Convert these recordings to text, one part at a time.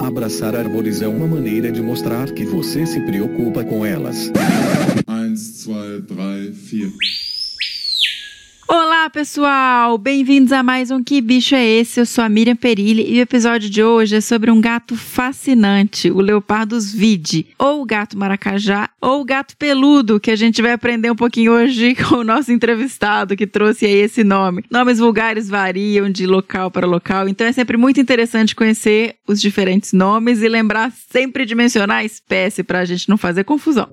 Abraçar árvores é uma maneira de mostrar que você se preocupa com elas. 1, 2, 3, 4. Olá, pessoal! Bem-vindos a mais um Que Bicho é Esse? Eu sou a Miriam Perilli e o episódio de hoje é sobre um gato fascinante, o Leopardus vide, ou o gato maracajá, ou o gato peludo, que a gente vai aprender um pouquinho hoje com o nosso entrevistado que trouxe aí esse nome. Nomes vulgares variam de local para local, então é sempre muito interessante conhecer os diferentes nomes e lembrar sempre de mencionar a espécie para a gente não fazer confusão.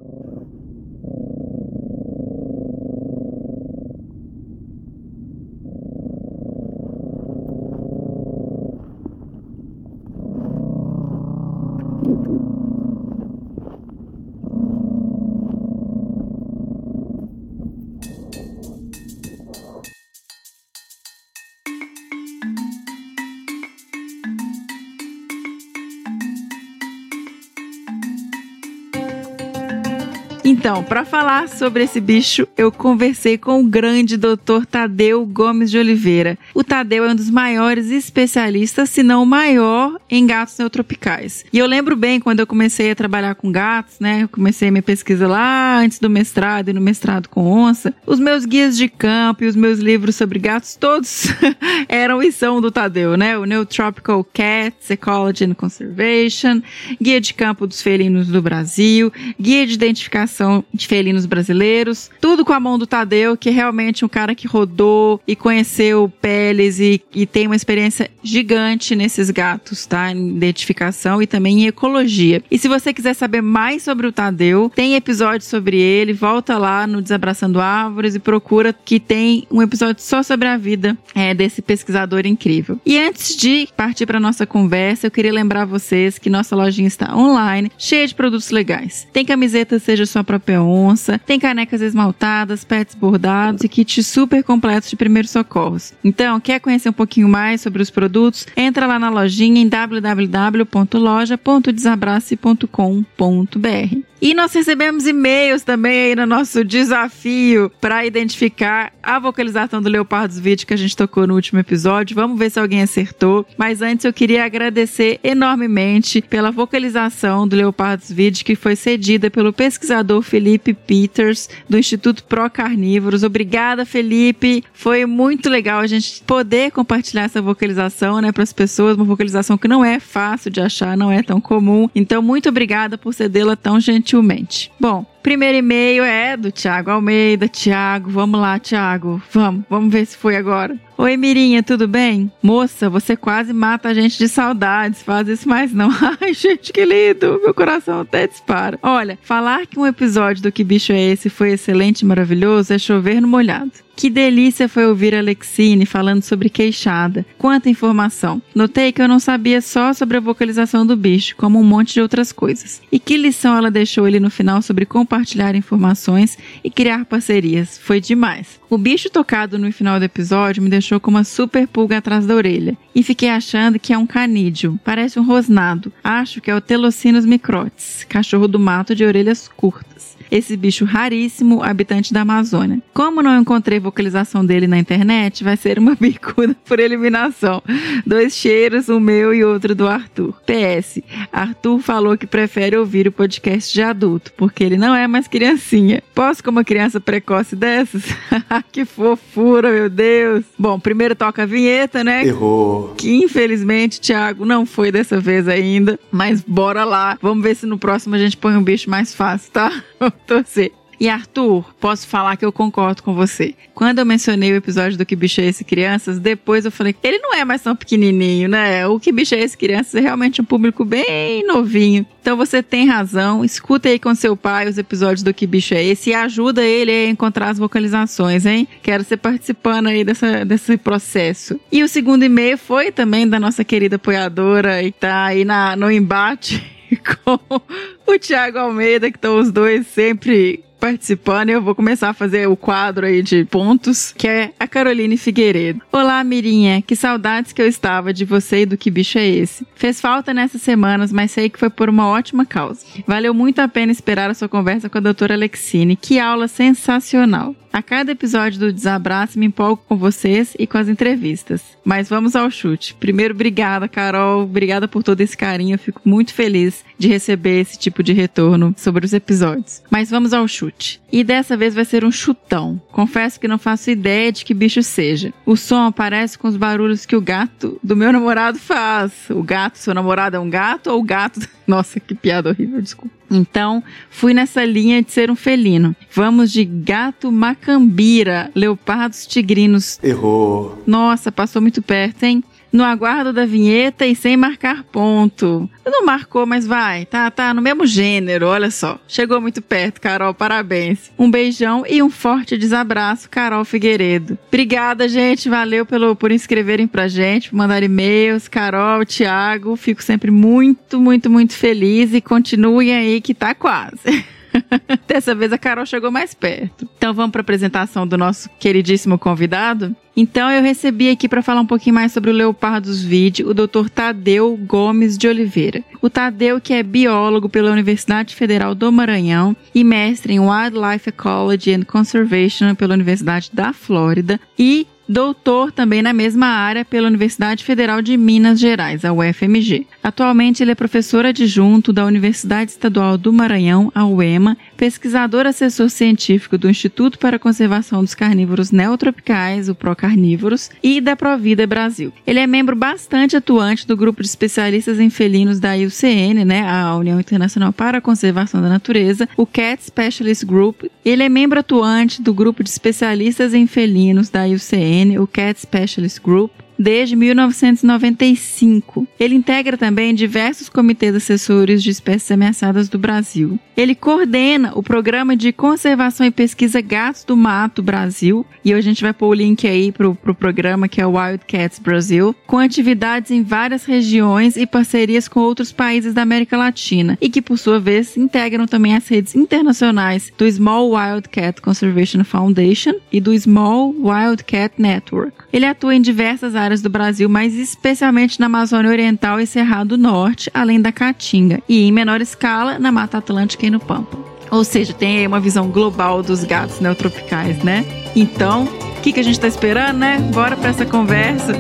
Então, para falar sobre esse bicho, eu conversei com o grande doutor Tadeu Gomes de Oliveira. O Tadeu é um dos maiores especialistas, se não o maior, em gatos neotropicais. E eu lembro bem quando eu comecei a trabalhar com gatos, né? Eu comecei minha pesquisa lá antes do mestrado e no mestrado com onça. Os meus guias de campo e os meus livros sobre gatos, todos eram e são do Tadeu, né? O Neotropical Cats, Ecology and Conservation, Guia de Campo dos Felinos do Brasil, Guia de Identificação de felinos brasileiros. Tudo com a mão do Tadeu, que é realmente um cara que rodou e conheceu peles e, e tem uma experiência gigante nesses gatos, tá? Em identificação e também em ecologia. E se você quiser saber mais sobre o Tadeu, tem episódio sobre ele, volta lá no Desabraçando Árvores e procura que tem um episódio só sobre a vida é, desse pesquisador incrível. E antes de partir para nossa conversa, eu queria lembrar vocês que nossa lojinha está online, cheia de produtos legais. Tem camiseta, seja sua própria onça, tem canecas esmaltadas, pets bordados e kits super completos de primeiros socorros. Então, quer conhecer um pouquinho mais sobre os produtos? Entra lá na lojinha em www.loja.desabrace.com.br. E nós recebemos e-mails também aí no nosso desafio para identificar a vocalização do Leopardos Vídeo que a gente tocou no último episódio. Vamos ver se alguém acertou. Mas antes eu queria agradecer enormemente pela vocalização do Leopardos Vídeo que foi cedida pelo pesquisador Felipe Peters do Instituto Pro Carnívoros. Obrigada, Felipe. Foi muito legal a gente poder compartilhar essa vocalização, né, para as pessoas, uma vocalização que não é fácil de achar, não é tão comum. Então, muito obrigada por cedê-la tão gentilmente gentilmente. Bom, primeiro e-mail é do Tiago Almeida. Tiago, vamos lá, Tiago. Vamos, vamos ver se foi agora. Oi, Mirinha, tudo bem? Moça, você quase mata a gente de saudades. Faz isso mais não. Ai, gente, que lindo. Meu coração até dispara. Olha, falar que um episódio do Que Bicho é Esse foi excelente e maravilhoso é chover no molhado. Que delícia foi ouvir a Alexine falando sobre queixada. Quanta informação. Notei que eu não sabia só sobre a vocalização do bicho, como um monte de outras coisas. E que lição ela deixou ali no final sobre compartilhar informações e criar parcerias. Foi demais. O bicho tocado no final do episódio me deixou com uma super pulga atrás da orelha. E fiquei achando que é um canídeo. Parece um rosnado. Acho que é o Telocinos microtes, cachorro do mato de orelhas curtas esse bicho raríssimo, habitante da Amazônia. Como não encontrei vocalização dele na internet, vai ser uma bicuda por eliminação. Dois cheiros, um meu e outro do Arthur. PS, Arthur falou que prefere ouvir o podcast de adulto, porque ele não é mais criancinha. Posso com uma criança precoce dessas? que fofura, meu Deus. Bom, primeiro toca a vinheta, né? Errou. Que infelizmente, Thiago, não foi dessa vez ainda. Mas bora lá. Vamos ver se no próximo a gente põe um bicho mais fácil, tá? torcer. E Arthur, posso falar que eu concordo com você. Quando eu mencionei o episódio do Que Bicho é Esse Crianças, depois eu falei ele não é mais tão pequenininho, né? O Que Bicho é Esse Crianças é realmente um público bem novinho. Então você tem razão. Escuta aí com seu pai os episódios do Que Bicho é Esse e ajuda ele a encontrar as vocalizações, hein? Quero ser participando aí dessa, desse processo. E o segundo e-mail foi também da nossa querida apoiadora e tá aí na, no embate com o Thiago Almeida, que estão os dois sempre participando e eu vou começar a fazer o quadro aí de pontos, que é a Caroline Figueiredo. Olá, Mirinha, que saudades que eu estava de você e do que bicho é esse. Fez falta nessas semanas, mas sei que foi por uma ótima causa. Valeu muito a pena esperar a sua conversa com a doutora Alexine. Que aula sensacional. A cada episódio do Desabraço me empolgo com vocês e com as entrevistas. Mas vamos ao chute. Primeiro, obrigada, Carol. Obrigada por todo esse carinho. Eu fico muito feliz de receber esse tipo de retorno sobre os episódios. Mas vamos ao chute. E dessa vez vai ser um chutão. Confesso que não faço ideia de que bicho seja. O som aparece com os barulhos que o gato do meu namorado faz. O gato, seu namorado é um gato ou o gato. Nossa, que piada horrível, desculpa. Então, fui nessa linha de ser um felino. Vamos de gato macambira, leopardos tigrinos. Errou. Nossa, passou muito perto, hein? No aguardo da vinheta e sem marcar ponto. Não marcou, mas vai. Tá, tá no mesmo gênero, olha só. Chegou muito perto, Carol, parabéns. Um beijão e um forte desabraço, Carol Figueiredo. Obrigada, gente. Valeu pelo, por inscreverem pra gente, por mandar e-mails. Carol, Thiago, fico sempre muito, muito, muito feliz e continuem aí que tá quase. Dessa vez a Carol chegou mais perto. Então vamos para a apresentação do nosso queridíssimo convidado? Então eu recebi aqui para falar um pouquinho mais sobre o Leopardos Vide, o Dr. Tadeu Gomes de Oliveira. O Tadeu, que é biólogo pela Universidade Federal do Maranhão e mestre em Wildlife Ecology and Conservation pela Universidade da Flórida e doutor também na mesma área pela Universidade Federal de Minas Gerais, a UFMG. Atualmente ele é professor adjunto da Universidade Estadual do Maranhão, a UEMA, pesquisador assessor científico do Instituto para a Conservação dos Carnívoros Neotropicais, o Procarnívoros, e da Provida Brasil. Ele é membro bastante atuante do grupo de especialistas em felinos da IUCN, né, a União Internacional para a Conservação da Natureza, o Cat Specialist Group. Ele é membro atuante do grupo de especialistas em felinos da IUCN, o Cat Specialist Group, desde 1995. Ele integra também diversos comitês assessores de espécies ameaçadas do Brasil. Ele coordena o programa de conservação e pesquisa Gatos do Mato Brasil, e hoje a gente vai pôr o link aí para o pro programa que é Wildcats Brasil, com atividades em várias regiões e parcerias com outros países da América Latina, e que por sua vez integram também as redes internacionais do Small Wildcat Conservation Foundation e do Small Wildcat Network. Ele atua em diversas áreas do Brasil, mas especialmente na Amazônia Oriental e Cerrado Norte, além da Caatinga, e em menor escala na Mata Atlântica e no Pampa. Ou seja, tem aí uma visão global dos gatos neotropicais, né? Então, o que, que a gente está esperando, né? Bora para essa conversa.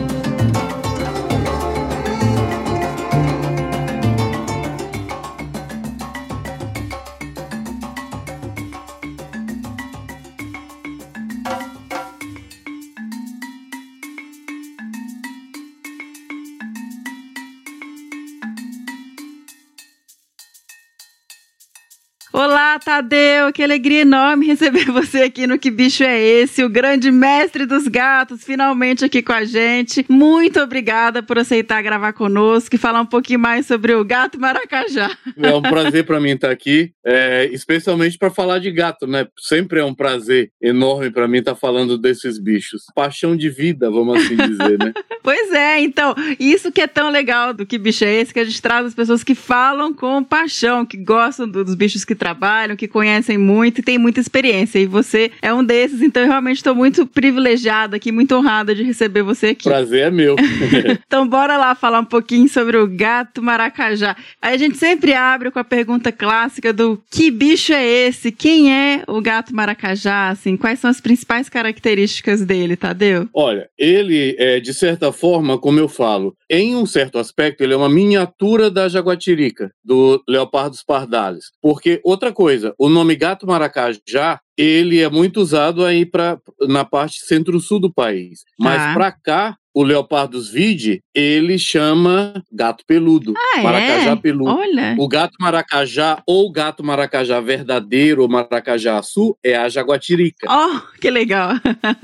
Olá, Tadeu! Que alegria enorme receber você aqui no Que Bicho é Esse, o grande mestre dos gatos, finalmente aqui com a gente. Muito obrigada por aceitar gravar conosco e falar um pouquinho mais sobre o gato maracajá. É um prazer para mim estar aqui, é, especialmente para falar de gato, né? Sempre é um prazer enorme para mim estar falando desses bichos. Paixão de vida, vamos assim dizer, né? pois é, então, isso que é tão legal do Que Bicho é Esse, que a gente traz as pessoas que falam com paixão, que gostam dos bichos que trabalham, que conhecem muito e têm muita experiência. E você é um desses, então eu realmente estou muito privilegiada aqui, muito honrada de receber você aqui. Prazer é meu. então bora lá falar um pouquinho sobre o gato maracajá. Aí a gente sempre abre com a pergunta clássica do que bicho é esse? Quem é o gato maracajá? Assim, quais são as principais características dele, Tadeu? Olha, ele é, de certa forma, como eu falo, em um certo aspecto, ele é uma miniatura da jaguatirica, do leopardo pardalis. Porque outra coisa, o nome gato maracajá ele é muito usado aí para na parte centro-sul do país. Mas ah. para cá, o Leopardus vide, ele chama gato peludo, ah, maracajá é? peludo. Olha. O gato maracajá ou gato maracajá verdadeiro ou maracajá sul é a jaguatirica. Oh, que legal.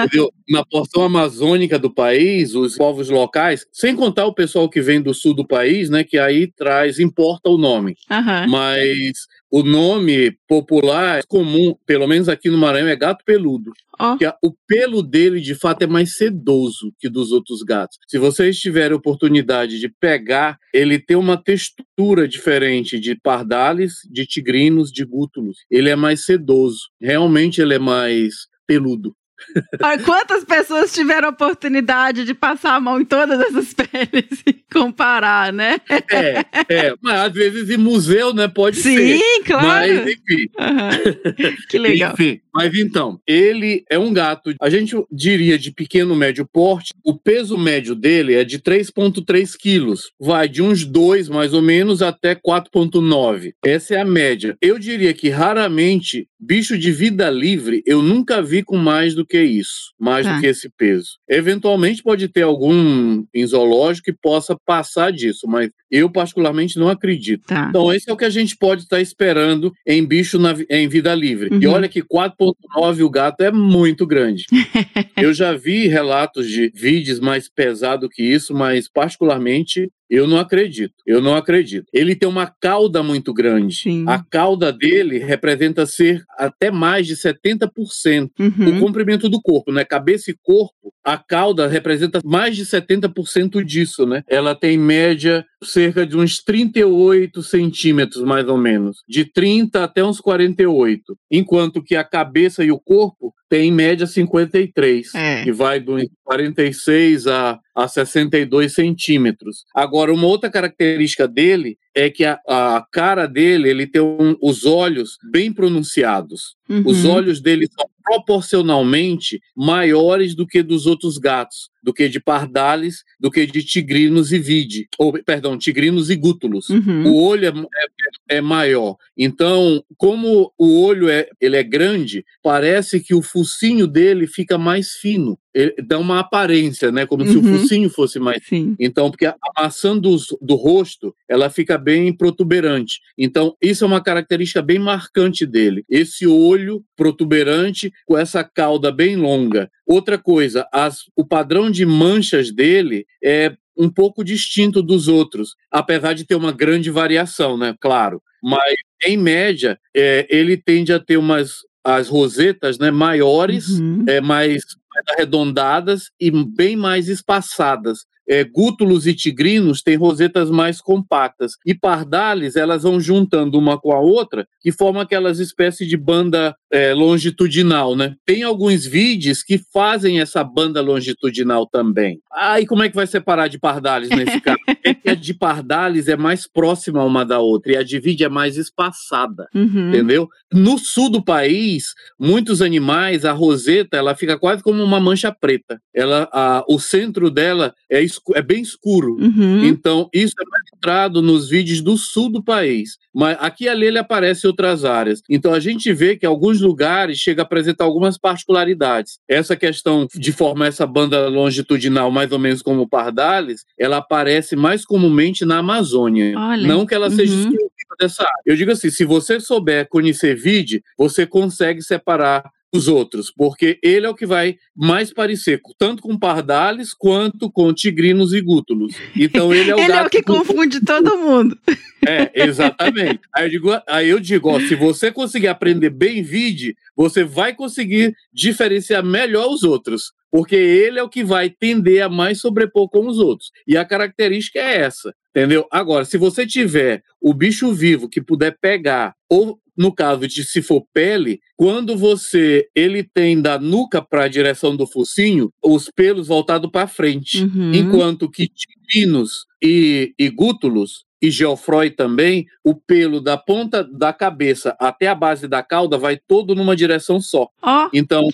Entendeu? Na porção amazônica do país, os povos locais, sem contar o pessoal que vem do sul do país, né, que aí traz, importa o nome. Aham. Mas o nome popular comum, pelo menos aqui no Maranhão, é gato peludo. Que a- o pelo dele, de fato, é mais sedoso que dos outros gatos. Se vocês tiverem oportunidade de pegar, ele tem uma textura diferente de pardales, de tigrinos, de gútulos. Ele é mais sedoso. Realmente ele é mais peludo. Quantas pessoas tiveram a oportunidade de passar a mão em todas essas peles e comparar, né? É, é. Mas às vezes em museu, né? Pode ser. Sim, claro. Mas, enfim. Aham. Que legal. Enfim, mas então, ele é um gato, a gente diria de pequeno médio porte, o peso médio dele é de 3,3 quilos, vai de uns 2 mais ou menos até 4,9. Essa é a média. Eu diria que raramente, bicho de vida livre, eu nunca vi com mais do que isso, mais Tá. do que esse peso. Eventualmente pode ter algum em zoológico que possa passar disso, mas eu particularmente não acredito. Tá. Então, esse é o que a gente pode estar esperando em bicho na em vida livre. E Uhum. olha que 4,9 o gato é muito grande. eu já vi relatos de vídeos mais pesado que isso, mas particularmente eu não acredito. Eu não acredito. Ele tem uma cauda muito grande. Sim. A cauda dele representa ser até mais de 70% o Uhum. comprimento do corpo, né? Cabeça e corpo, a cauda representa mais de 70% disso, né? Ela tem em média cerca de uns 38 centímetros, mais ou menos, de 30 até uns 48, enquanto que a cabeça e o corpo tem em média 53, É. que vai dos 46 a, a 62 centímetros. Agora, uma outra característica dele é que a, a cara dele, ele tem um- os olhos bem pronunciados. Os Uhum. olhos dele são proporcionalmente maiores do que dos outros gatos, do que de pardales, do que de tigrinos e vide, ou perdão, tigrinos e gútulos. Uhum. O olho é, é- é maior. Então, como o olho é, ele é grande, parece que o focinho dele fica mais fino. Dá uma aparência, né? Como se o Uhum. focinho fosse mais Sim. então, porque a maçã dos- do, rosto, ela fica bem protuberante. Então, isso é uma característica bem marcante dele. Esse olho protuberante com essa cauda bem longa. Outra coisa, as- o padrão de manchas dele é um pouco distinto dos outros, apesar de ter uma grande variação, né? Claro. Mas, em média, é, ele tende a ter umas as rosetas né, maiores Uhum. é, mais arredondadas e bem mais espaçadas. É, gútulos e tigrinos têm rosetas mais compactas. E pardales, elas vão juntando uma com a outra, que formam aquelas espécies de banda é, longitudinal, né? Tem alguns vídeos que fazem essa banda longitudinal também. Aí como é que vai separar de pardales nesse caso? É que a de pardales é mais próxima uma da outra e a de vide é mais espaçada Uhum. entendeu? No sul do país, muitos animais, a roseta, ela fica quase como uma mancha preta. Ela, a- o centro dela é, escu- é bem escuro. Uhum. Então, isso é mais entrado nos vídeos do sul do país. Mas aqui e ali ele aparece em outras áreas. Então, a gente vê que alguns lugares chega a apresentar algumas particularidades. Essa questão de formar essa banda longitudinal, mais ou menos como o pardales, ela aparece mais comumente na Amazônia. Olha. Não que ela seja Uhum. exclusiva dessa área. Eu digo assim, se você souber conhecer vide, você consegue separar os outros, porque ele é o que vai mais parecer, tanto com pardales quanto com tigrinos e gútulos. Então ele é o Ele é o que confunde todo mundo. é, exatamente. Aí eu digo, aí eu digo ó, se você conseguir aprender bem vide, você vai conseguir diferenciar melhor os outros. Porque ele é o que vai tender a mais sobrepor com os outros. E a característica é essa, entendeu? Agora, se você tiver o bicho vivo que puder pegar, ou no caso de se for pele, quando você ele tem da nuca para a direção do focinho, os pelos voltados para frente. Uhum. Enquanto que tipinos e, e gútulos, e geofrói também, o pelo da ponta da cabeça até a base da cauda vai todo numa direção só. Ó, Então,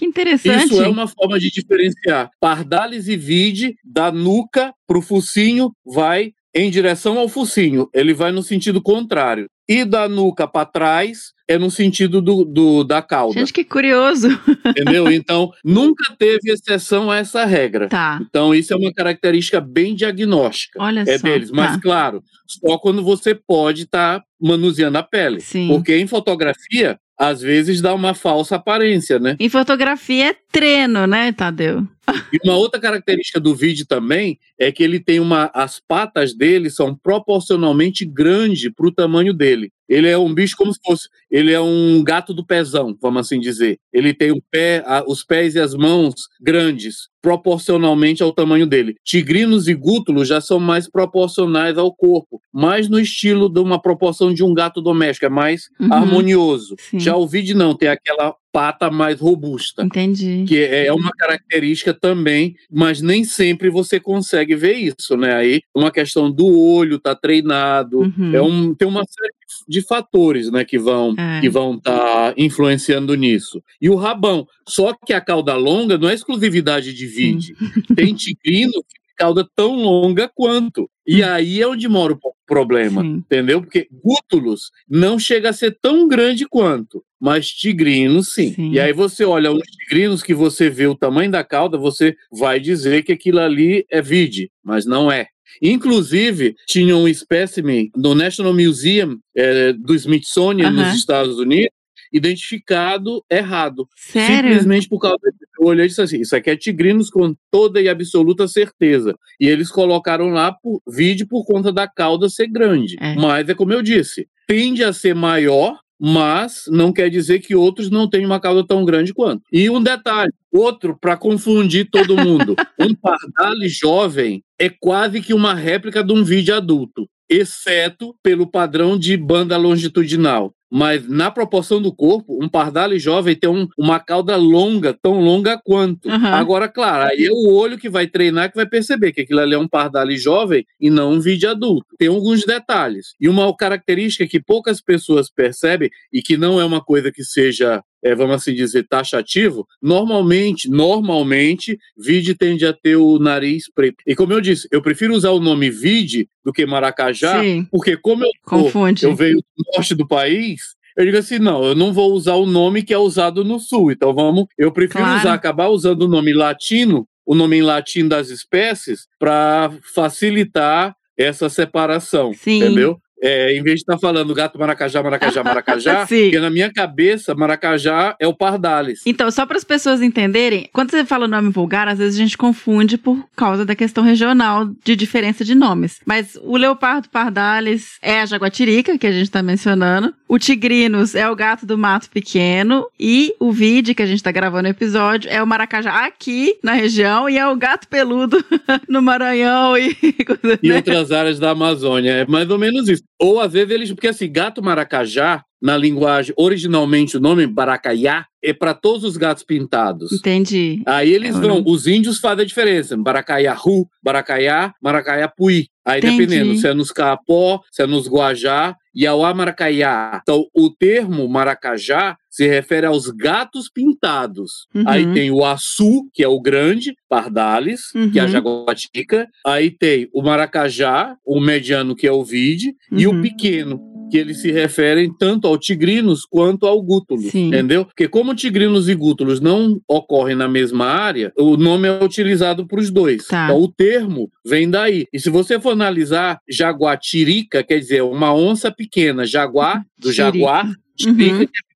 isso é uma forma de diferenciar. Pardales e vide, da nuca para o focinho, vai em direção ao focinho. Ele vai no sentido contrário. E da nuca para trás é no sentido do, do- da cauda. Gente, que curioso. Entendeu? Então, nunca teve exceção a essa regra. Tá. Então, isso é uma característica bem diagnóstica. Olha É só. deles, mas Tá. claro, só quando você pode estar manuseando a pele. Sim. Porque em fotografia, às vezes dá uma falsa aparência, né? Em fotografia é treino, né, Tadeu? E uma outra característica do vídeo também é que ele tem uma. As patas dele são proporcionalmente grandes para o tamanho dele. Ele é um bicho como se fosse. Ele é um gato do pezão, vamos assim dizer. Ele tem o pé, a, os pés e as mãos grandes, proporcionalmente ao tamanho dele. Tigrinos e gútulos já são mais proporcionais ao corpo, mais no estilo de uma proporção de um gato doméstico, é mais Uhum. harmonioso. Sim. Já o vídeo não, tem aquela pata mais robusta. Entendi. Que é uma característica também, mas nem sempre você consegue ver isso, né? Aí uma questão do olho tá treinado, Uhum. é um, tem uma série de fatores, né, que vão É. que vão estar influenciando nisso. E o rabão, só que a cauda longa não é exclusividade de vide. Tem tigrino que tem cauda tão longa quanto. E aí é onde mora o problema, Sim. entendeu? Porque gútulos não chega a ser tão grande quanto, mas tigrinos sim. Sim. E aí você olha os tigrinos que você vê o tamanho da cauda, você vai dizer que aquilo ali é vide, mas não é. Inclusive, tinha um espécime no National Museum eh, do Smithsonian, Aham. nos Estados Unidos, identificado errado. Sério? Simplesmente por causa disso. Eu olhei e disse assim: isso aqui é tigrinos com toda e absoluta certeza. E eles colocaram lá por vídeo por conta da cauda ser grande. É. Mas é como eu disse: tende a ser maior. Mas não quer dizer que outros não tenham uma cauda tão grande quanto. E um detalhe, outro para confundir todo mundo: um pardale jovem é quase que uma réplica de um vídeo adulto, exceto pelo padrão de banda longitudinal. Mas na proporção do corpo, um pardale jovem tem um- uma cauda longa, tão longa quanto. Aham. Agora, claro, aí é o olho que vai treinar que vai perceber que aquilo ali é um pardale jovem e não um vídeo adulto. Tem alguns detalhes. E uma característica que poucas pessoas percebem e que não é uma coisa que seja, eh, vamos assim dizer, taxativo, normalmente, normalmente, vide tende a ter o nariz preto. E como eu disse, eu prefiro usar o nome vide do que maracajá, Sim. porque como eu tô- eu venho do norte do país, eu digo assim, não, eu não vou usar o nome que é usado no sul. Então vamos, eu prefiro Claro. usar, acabar usando o nome latino, o nome em latim das espécies, para facilitar essa separação, Sim. entendeu? É, em vez de estar falando gato maracajá, maracajá, maracajá, porque na minha cabeça, maracajá é o pardales. Então, só para as pessoas entenderem, quando você fala nome vulgar, às vezes a gente confunde por causa da questão regional de diferença de nomes. Mas o leopardo pardalis é a jaguatirica, que a gente está mencionando. O tigrinos é o gato do mato pequeno. E o vide, que a gente está gravando o episódio, é o maracajá aqui na região. E é o gato peludo no Maranhão e e né? outras áreas da Amazônia. É mais ou menos isso. Ou às vezes eles. Porque assim, gato maracajá, na linguagem, originalmente o nome baracaiá, é para todos os gatos pintados. Entendi. Aí eles É, vão, os índios fazem a diferença. Baracaiahu, Baracaiá, Maracaiapuí. Aí Entendi. dependendo se é nos Capó, se é nos Guajá, Iauá, Maracaiá. Então o termo maracajá se refere aos gatos pintados. Uhum. Aí tem o açu, que é o grande, pardales, que é a Uhum. jaguatica. Aí tem o maracajá, o mediano, que é o vide, e Uhum. o pequeno, que eles se referem tanto ao tigrinos quanto ao gútulo, Sim. entendeu? Porque como tigrinos e gútulos não ocorrem na mesma área, o nome é utilizado para os dois. Tá. Então o termo vem daí. E se você for analisar jaguatirica, quer dizer, uma onça pequena, jaguar do jaguar, tirica Uhum. que é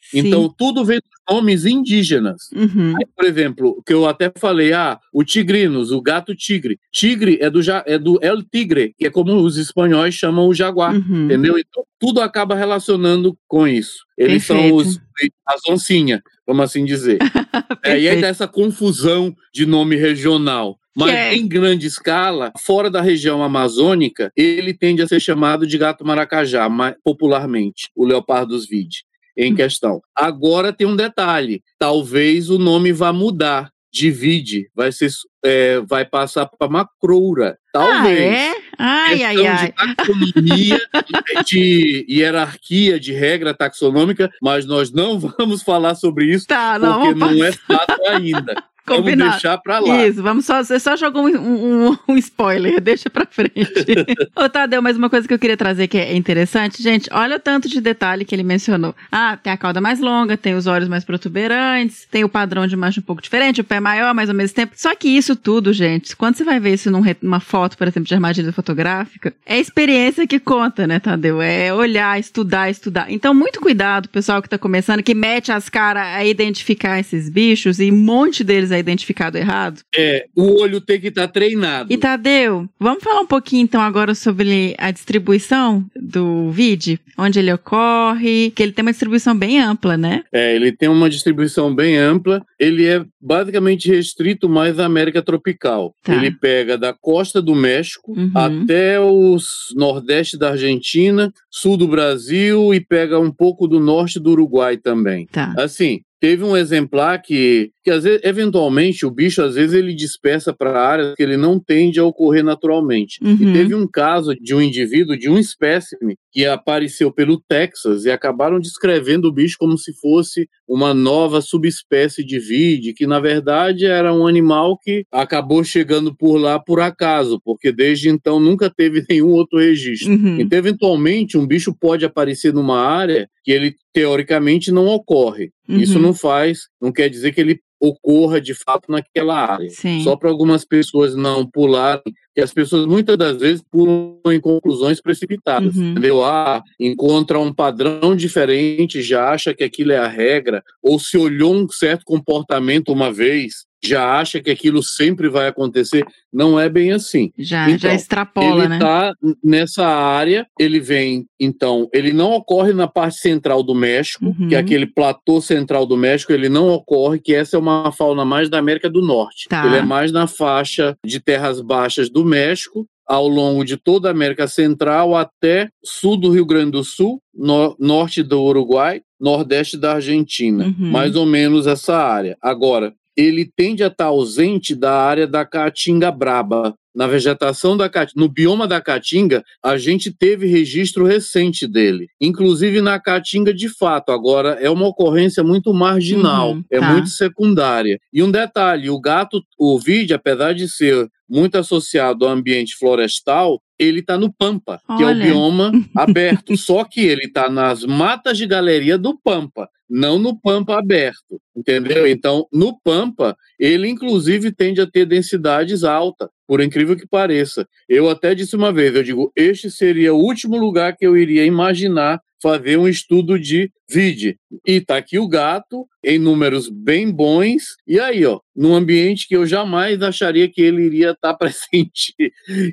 Sim. Então tudo vem dos nomes indígenas. Uhum. Aí, por exemplo, que eu até falei, ah, o tigrinos, o gato tigre. Tigre é do, é do El Tigre, que é como os espanhóis chamam o jaguar, Uhum. entendeu? Então, tudo acaba relacionando com isso. Eles são Perfeito. os, as oncinhas, vamos assim dizer. é, e aí Perfeito. dessa confusão de nome regional. Mas é- em grande escala, fora da região amazônica, ele tende a ser chamado de gato maracajá, popularmente, o leopardus vide, em Hum. questão. Agora tem um detalhe: talvez o nome vá mudar. De vide, vai, ser, é, vai passar para macroura. Talvez. Ah, é? Ai, ai, ai. de taxonomia, de hierarquia, de regra taxonômica, mas nós não vamos falar sobre isso Tá, não, porque não é fato ainda. Vamos Combinado. deixar para lá. Isso, vamos só. Você só jogou um, um- um spoiler, deixa pra frente. Ô, Tadeu, mais uma coisa que eu queria trazer que é interessante. Gente, olha o tanto de detalhe que ele mencionou. Ah, tem a cauda mais longa, tem os olhos mais protuberantes, tem o padrão de mancha um pouco diferente, o pé maior, mas ao mesmo tempo. Só que isso tudo, gente, quando você vai ver isso numa foto, por exemplo, de armadilha fotográfica, é experiência que conta, né, Tadeu? É olhar, estudar, estudar. Então, muito cuidado, pessoal que tá começando, que mete as caras a identificar esses bichos, e um monte deles é identificado errado. É, o olho tem que estar tá treinado. E Tadeu, vamos falar um pouquinho então agora sobre a distribuição do VID, onde ele ocorre, que ele tem uma distribuição bem ampla, né? É, ele tem uma distribuição bem ampla. Ele é basicamente restrito mais à América tropical. Tá. Ele pega da costa do México uhum. até os nordeste da Argentina, sul do Brasil e pega um pouco do norte do Uruguai também. Tá. Assim, teve um exemplar que, que às vezes, eventualmente, o bicho, às vezes, ele dispersa para áreas que ele não tende a ocorrer naturalmente. Uhum. E teve um caso de um indivíduo, de um espécime, que apareceu pelo Texas e acabaram descrevendo o bicho como se fosse uma nova subespécie de vide, que na verdade era um animal que acabou chegando por lá por acaso, porque desde então nunca teve nenhum outro registro. Uhum. Então, eventualmente, um bicho pode aparecer numa área que ele teoricamente não ocorre. Uhum. Isso não faz, não quer dizer que ele ocorra de fato naquela área. Sim. Só para algumas pessoas não pularem, que as pessoas muitas das vezes pulam em conclusões precipitadas, uhum. entendeu? Ah, encontra um padrão diferente, já acha que aquilo é a regra, ou se olhou um certo comportamento uma vez, já acha que aquilo sempre vai acontecer. Não é bem assim. Já, então, já extrapola, ele né? Ele está nessa área, ele vem, então, ele não ocorre na parte central do México, uhum. que é aquele platô central do México, ele não ocorre, que essa é uma fauna mais da América do Norte. Tá. Ele é mais na faixa de terras baixas do México, ao longo de toda a América Central até sul do Rio Grande do Sul, no, norte do Uruguai, nordeste da Argentina, uhum. mais ou menos essa área. Agora, ele tende a estar ausente da área da caatinga braba. Na vegetação da caatinga, no bioma da caatinga, a gente teve registro recente dele, inclusive na caatinga de fato. Agora é uma ocorrência muito marginal, uhum, é tá. muito secundária. E um detalhe, o gato, o vídeo, apesar de ser muito associado ao ambiente florestal, ele está no Pampa, Olha. que é o bioma aberto. Só que ele está nas matas de galeria do Pampa, não no Pampa aberto, entendeu? Então, no Pampa, ele inclusive tende a ter densidades altas, por incrível que pareça. Eu até disse uma vez, eu digo, este seria o último lugar que eu iria imaginar fazer um estudo de vide. E tá aqui o gato em números bem bons. E aí, ó, num ambiente que eu jamais acharia que ele iria estar tá presente.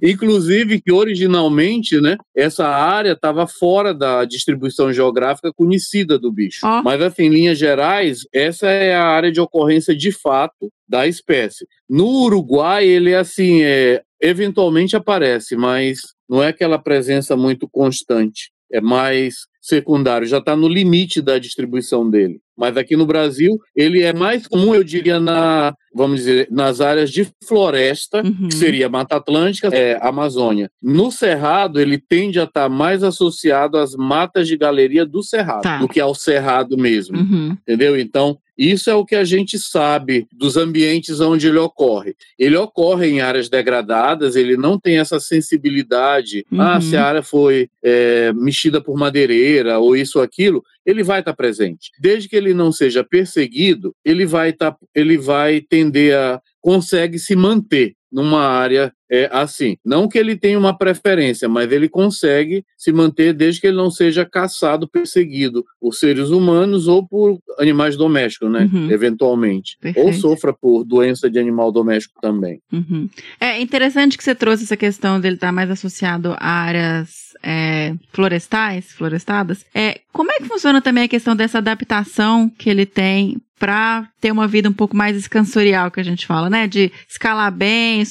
Inclusive que originalmente, né, essa área estava fora da distribuição geográfica conhecida do bicho. Oh. Mas assim, em linhas gerais, essa é a área de ocorrência de fato da espécie. No Uruguai, ele é assim, é, eventualmente aparece, mas não é aquela presença muito constante é mais secundário, já está no limite da distribuição dele. Mas aqui no Brasil, ele é mais comum, eu diria, na, vamos dizer, nas áreas de floresta, uhum. que seria Mata Atlântica, é, Amazônia. No Cerrado, ele tende a estar mais associado às matas de galeria do Cerrado, tá. do que ao Cerrado mesmo. Uhum. Entendeu? Então, isso é o que a gente sabe dos ambientes onde ele ocorre. Ele ocorre em áreas degradadas, ele não tem essa sensibilidade. Uhum. Ah, se a área foi é, mexida por madeireira ou isso ou aquilo, ele vai estar presente. Desde que ele não seja perseguido, ele vai, tá, ele vai tender a consegue se manter numa área é, assim. Não que ele tenha uma preferência, mas ele consegue se manter desde que ele não seja caçado, perseguido por seres humanos ou por animais domésticos, né? Uhum. Eventualmente. Perfeito. Ou sofra por doença de animal doméstico também. Uhum. É interessante que você trouxe essa questão dele estar mais associado a áreas é, florestais, florestadas. É, como é que funciona também a questão dessa adaptação que ele tem para ter uma vida um pouco mais escansorial, que a gente fala, né? De escalar bem,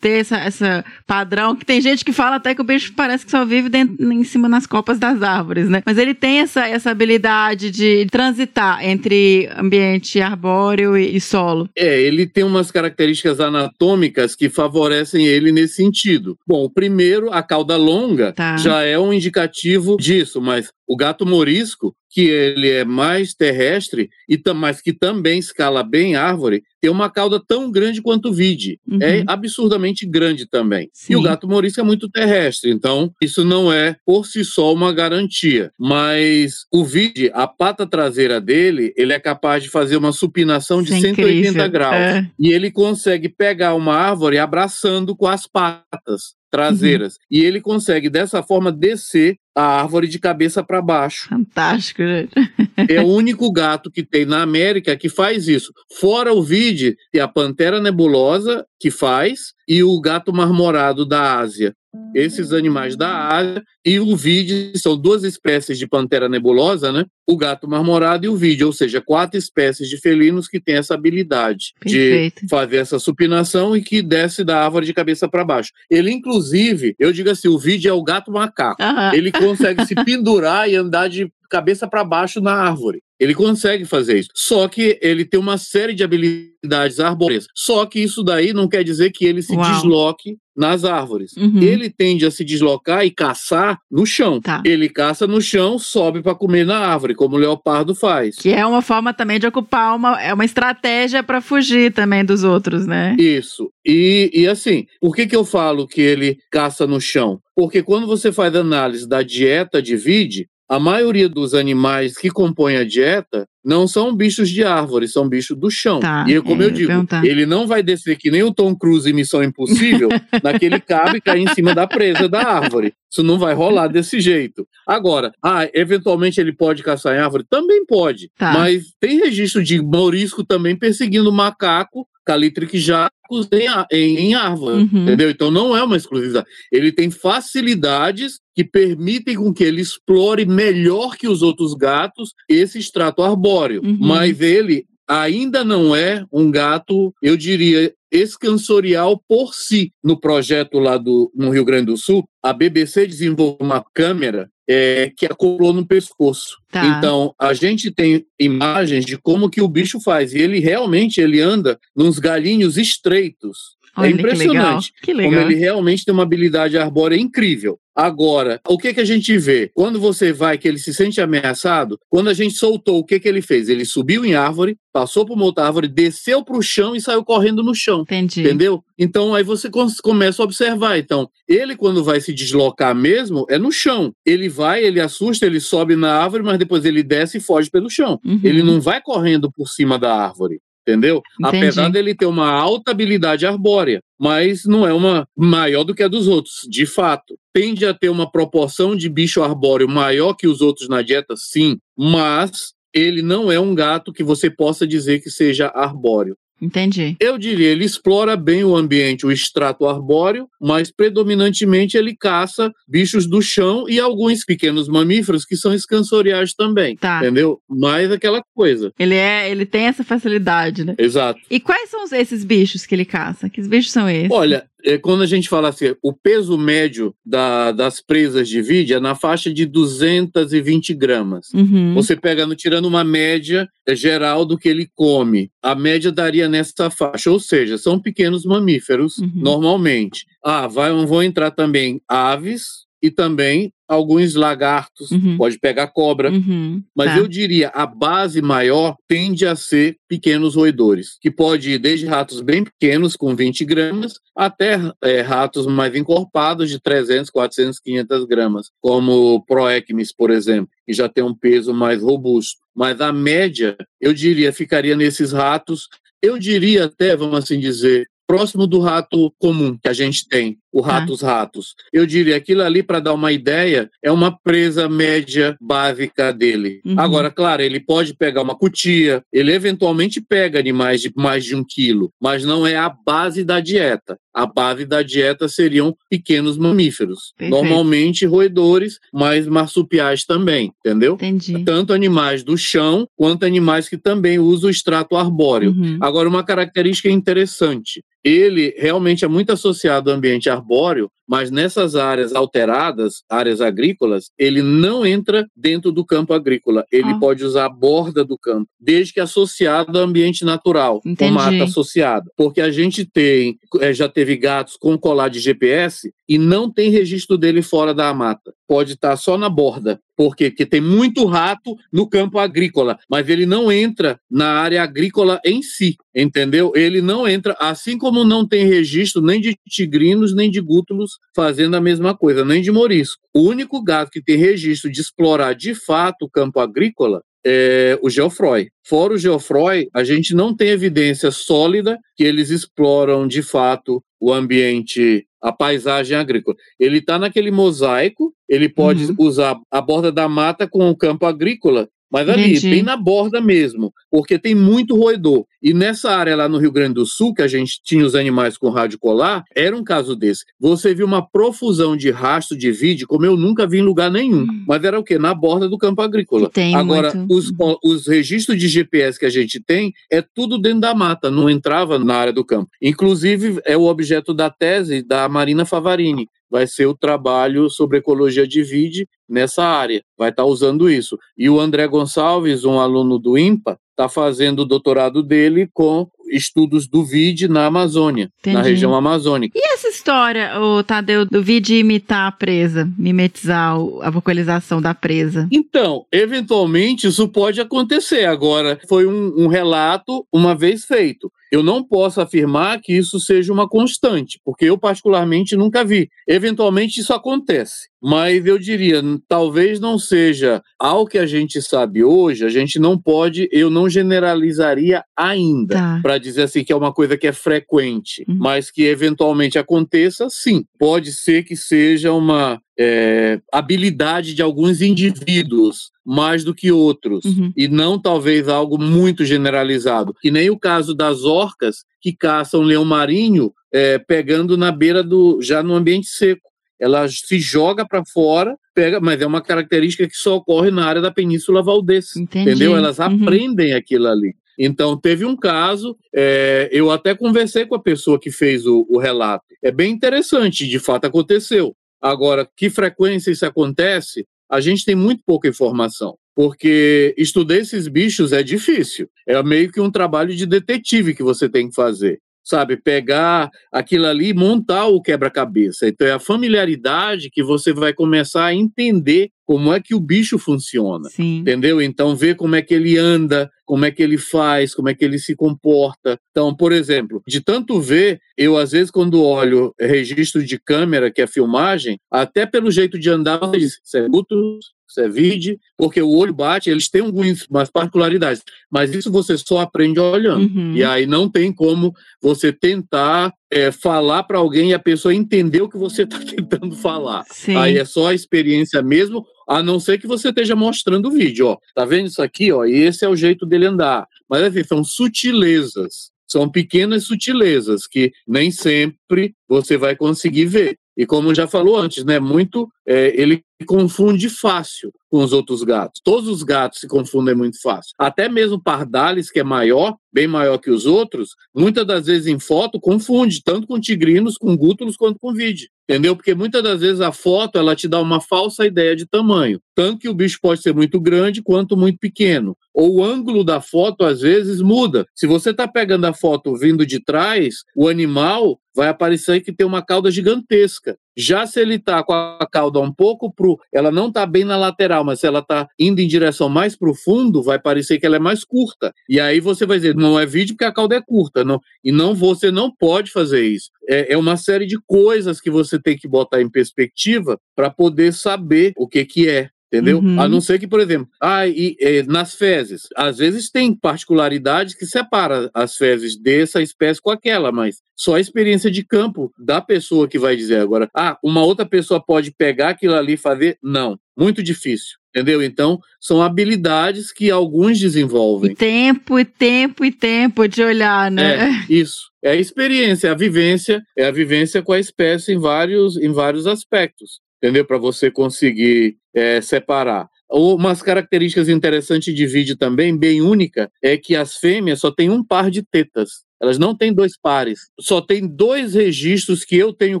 ter essa, essa padrão, que tem gente que fala até que o bicho parece que só vive dentro, em cima nas copas das árvores, né? Mas ele tem essa, essa habilidade de transitar entre ambiente arbóreo e, e solo. É, ele tem umas características anatômicas que favorecem ele nesse sentido. Bom, o primeiro, a cauda longa, tá. já é um indicativo disso, mas o gato morisco, que ele é mais terrestre, e mas que também escala bem árvore, tem uma cauda tão grande quanto o vide. Uhum. É absurdamente grande também. Sim. E o gato morisco é muito terrestre, então isso não é por si só uma garantia. Mas o vide, a pata traseira dele, ele é capaz de fazer uma supinação de Isso 180 é graus. É. E ele consegue pegar uma árvore abraçando com as patas. Traseiras. Uhum. E ele consegue, dessa forma, descer a árvore de cabeça para baixo. Fantástico, gente. é o único gato que tem na América que faz isso. Fora o vide, tem a pantera nebulosa que faz e o gato marmorado da Ásia. Esses animais da Ásia e o vide são duas espécies de pantera nebulosa, né? O gato marmorado e o vide, ou seja, quatro espécies de felinos que têm essa habilidade Perfeito. de fazer essa supinação e que desce da árvore de cabeça para baixo. Ele, inclusive, eu digo assim, o vide é o gato macaco. Uhum. Ele consegue se pendurar e andar de cabeça para baixo na árvore. Ele consegue fazer isso. Só que ele tem uma série de habilidades arbóreas. Só que isso daí não quer dizer que ele se Uau. desloque nas árvores. Uhum. Ele tende a se deslocar e caçar no chão. Tá. Ele caça no chão, sobe para comer na árvore, como o leopardo faz. Que é uma forma também de ocupar uma é uma estratégia para fugir também dos outros, né? Isso. E, e assim, por que, que eu falo que ele caça no chão? Porque quando você faz análise da dieta de vide, a maioria dos animais que compõem a dieta não são bichos de árvore, são bichos do chão. Tá, e como é, eu digo, ele não vai descer que nem o Tom Cruise em Missão Impossível, naquele cabo e cair em cima da presa da árvore. Isso não vai rolar desse jeito. Agora, ah, eventualmente ele pode caçar em árvore? Também pode. Tá. Mas tem registro de morisco também perseguindo macaco Calitric jacos em, em, em árvore, uhum. entendeu? Então não é uma exclusividade. Ele tem facilidades que permitem com que ele explore melhor que os outros gatos esse extrato arbóreo, uhum. mas ele ainda não é um gato, eu diria, escansorial por si. No projeto lá do, no Rio Grande do Sul, a BBC desenvolveu uma câmera é, que acoplou no pescoço. Tá. Então, a gente tem imagens de como que o bicho faz. E ele realmente ele anda nos galinhos estreitos. É Olha, é impressionante que legal. Que legal. como ele realmente tem uma habilidade arbórea incrível. Agora, o que, que a gente vê? Quando você vai que ele se sente ameaçado, quando a gente soltou, o que, que ele fez? Ele subiu em árvore, passou por uma outra árvore, desceu para o chão e saiu correndo no chão. Entendi. Entendeu? Então aí você começa a observar. Então, ele quando vai se deslocar mesmo, é no chão. Ele vai, ele assusta, ele sobe na árvore, mas depois ele desce e foge pelo chão. Uhum. Ele não vai correndo por cima da árvore entendeu? Entendi. Apesar dele ter uma alta habilidade arbórea, mas não é uma maior do que a dos outros, de fato. Tende a ter uma proporção de bicho arbóreo maior que os outros na dieta, sim, mas ele não é um gato que você possa dizer que seja arbóreo. Entendi. Eu diria, ele explora bem o ambiente, o extrato arbóreo, mas predominantemente ele caça bichos do chão e alguns pequenos mamíferos que são escansoriais também. Tá. Entendeu? Mais aquela coisa. Ele é, ele tem essa facilidade, né? Exato. E quais são esses bichos que ele caça? Que bichos são esses? Olha, é, quando a gente fala assim, o peso médio da, das presas de vide é na faixa de 220 gramas. Uhum. Você pega, no, tirando uma média é, geral do que ele come, a média daria nessa faixa, ou seja, são pequenos mamíferos, uhum. normalmente. Ah, vai, vão entrar também aves, e também alguns lagartos, uhum. pode pegar cobra, uhum. mas tá. eu diria a base maior tende a ser pequenos roedores, que pode ir desde ratos bem pequenos, com 20 gramas, até é, ratos mais encorpados de 300, 400, 500 gramas, como Proecmis, por exemplo, que já tem um peso mais robusto. Mas a média, eu diria, ficaria nesses ratos eu diria até, vamos assim dizer, próximo do rato comum que a gente tem, o tá. ratos ratos. Eu diria aquilo ali para dar uma ideia é uma presa média básica dele. Uhum. Agora, claro, ele pode pegar uma cutia, ele eventualmente pega animais de mais de um quilo, mas não é a base da dieta. A base da dieta seriam pequenos mamíferos, Perfeito. normalmente roedores, mas marsupiais também, entendeu? Entendi. Tanto animais do chão quanto animais que também usam o extrato arbóreo. Uhum. Agora, uma característica interessante: ele realmente é muito associado ao ambiente arbóreo, arbóreo mas nessas áreas alteradas, áreas agrícolas, ele não entra dentro do campo agrícola. Ele ah. pode usar a borda do campo, desde que associado ao ambiente natural, Entendi. com mata associada. Porque a gente tem, eh, já teve gatos com colar de GPS e não tem registro dele fora da mata. Pode estar só na borda. Por quê? Porque tem muito rato no campo agrícola, mas ele não entra na área agrícola em si, entendeu? Ele não entra, assim como não tem registro nem de tigrinos, nem de gútulos fazendo a mesma coisa, nem de morisco. O único gato que tem registro de explorar de fato o campo agrícola é o Geoffroy. Fora o Geoffroy, a gente não tem evidência sólida que eles exploram de fato o ambiente a paisagem agrícola. Ele está naquele mosaico, ele pode Uhum. usar a borda da mata com o campo agrícola, mas ali, Entendi. bem na borda mesmo, porque tem muito roedor. E nessa área lá no Rio Grande do Sul, que a gente tinha os animais com rádio colar, era um caso desse. Você viu uma profusão de rastro de vídeo, como eu nunca vi em lugar nenhum. Hum. Mas era o quê? Na borda do campo agrícola. Tem Agora, muito. os, os registros de GPS que a gente tem é tudo dentro da mata, não entrava na área do campo. Inclusive, é o objeto da tese da Marina Favarini. Vai ser o trabalho sobre ecologia de vide nessa área. Vai estar usando isso. E o André Gonçalves, um aluno do IMPA, está fazendo o doutorado dele com estudos do vide na Amazônia, na Entendi. região amazônica. E essa história, o Tadeu, do vídeo imitar a presa, mimetizar a vocalização da presa? Então, eventualmente isso pode acontecer. Agora, foi um, um relato uma vez feito. Eu não posso afirmar que isso seja uma constante, porque eu particularmente nunca vi. Eventualmente isso acontece, mas eu diria, talvez não seja ao que a gente sabe hoje, a gente não pode, eu não generalizaria ainda Tá. para dizer assim que é uma coisa que é frequente, Uhum. mas que eventualmente aconteça, sim. Pode ser que seja uma é, habilidade de alguns indivíduos mais do que outros, Uhum. e não talvez algo muito generalizado, que nem o caso das orcas que caçam leão marinho é, pegando na beira do já no ambiente seco. Ela se joga para fora, pega, mas é uma característica que só ocorre na área da Península Valdez. Entendi. Entendeu? Elas Uhum. aprendem aquilo ali. Então, teve um caso, é, eu até conversei com a pessoa que fez o, o relato. É bem interessante, de fato aconteceu. Agora, que frequência isso acontece, a gente tem muito pouca informação. Porque estudar esses bichos é difícil. É meio que um trabalho de detetive que você tem que fazer. Sabe, pegar aquilo ali e montar o quebra-cabeça. Então, é a familiaridade que você vai começar a entender como é que o bicho funciona Sim. entendeu? Então ver como é que ele anda, como é que ele faz, como é que ele se comporta. Então, por exemplo, de tanto ver, eu às vezes quando olho registro de câmera, que é filmagem, até pelo jeito de andar, você diz, isso é isso é vídeo, porque o olho bate, eles têm algumas particularidades, mas isso você só aprende olhando. Uhum. E aí não tem como você tentar é, falar para alguém e a pessoa entender o que você está tentando falar. Sim. Aí é só a experiência mesmo, a não ser que você esteja mostrando o vídeo, ó. Tá vendo isso aqui, ó? E esse é o jeito dele andar. Mas assim, são sutilezas. São pequenas sutilezas que nem sempre você vai conseguir ver. E como já falou antes, né? Muito é, ele confunde fácil com os outros gatos. Todos os gatos se confundem muito fácil. Até mesmo pardalis, que é maior, bem maior que os outros, muitas das vezes em foto confunde, tanto com tigrinos, com gútulos, quanto com vídeo. Entendeu? Porque muitas das vezes a foto ela te dá uma falsa ideia de tamanho. Tanto que o bicho pode ser muito grande quanto muito pequeno. Ou o ângulo da foto, às vezes, muda. Se você está pegando a foto vindo de trás, o animal vai aparecer que tem uma cauda gigantesca. Já se ele está com a cauda um pouco pro, ela não está bem na lateral, mas se ela está indo em direção mais para o fundo, vai parecer que ela é mais curta. E aí você vai dizer, não é vídeo porque a cauda é curta, não. E não você não pode fazer isso. É, é uma série de coisas que você tem que botar em perspectiva para poder saber o que que é. Entendeu? Uhum. A não ser que, por exemplo, ah, e, eh, nas fezes, às vezes tem particularidades que separa as fezes dessa espécie com aquela, mas só a experiência de campo da pessoa que vai dizer agora, ah, uma outra pessoa pode pegar aquilo ali e fazer? Não, muito difícil. Entendeu? Então, são habilidades que alguns E desenvolvem. tempo, e tempo, e tempo de olhar, né? É, isso. É a experiência, é a vivência, é a vivência com a espécie em vários, em vários aspectos, entendeu? Para você conseguir é, separar. Umas características interessantes de vídeo também, bem única, é que as fêmeas só têm um par de tetas. Elas não têm dois pares. Só tem dois registros que eu tenho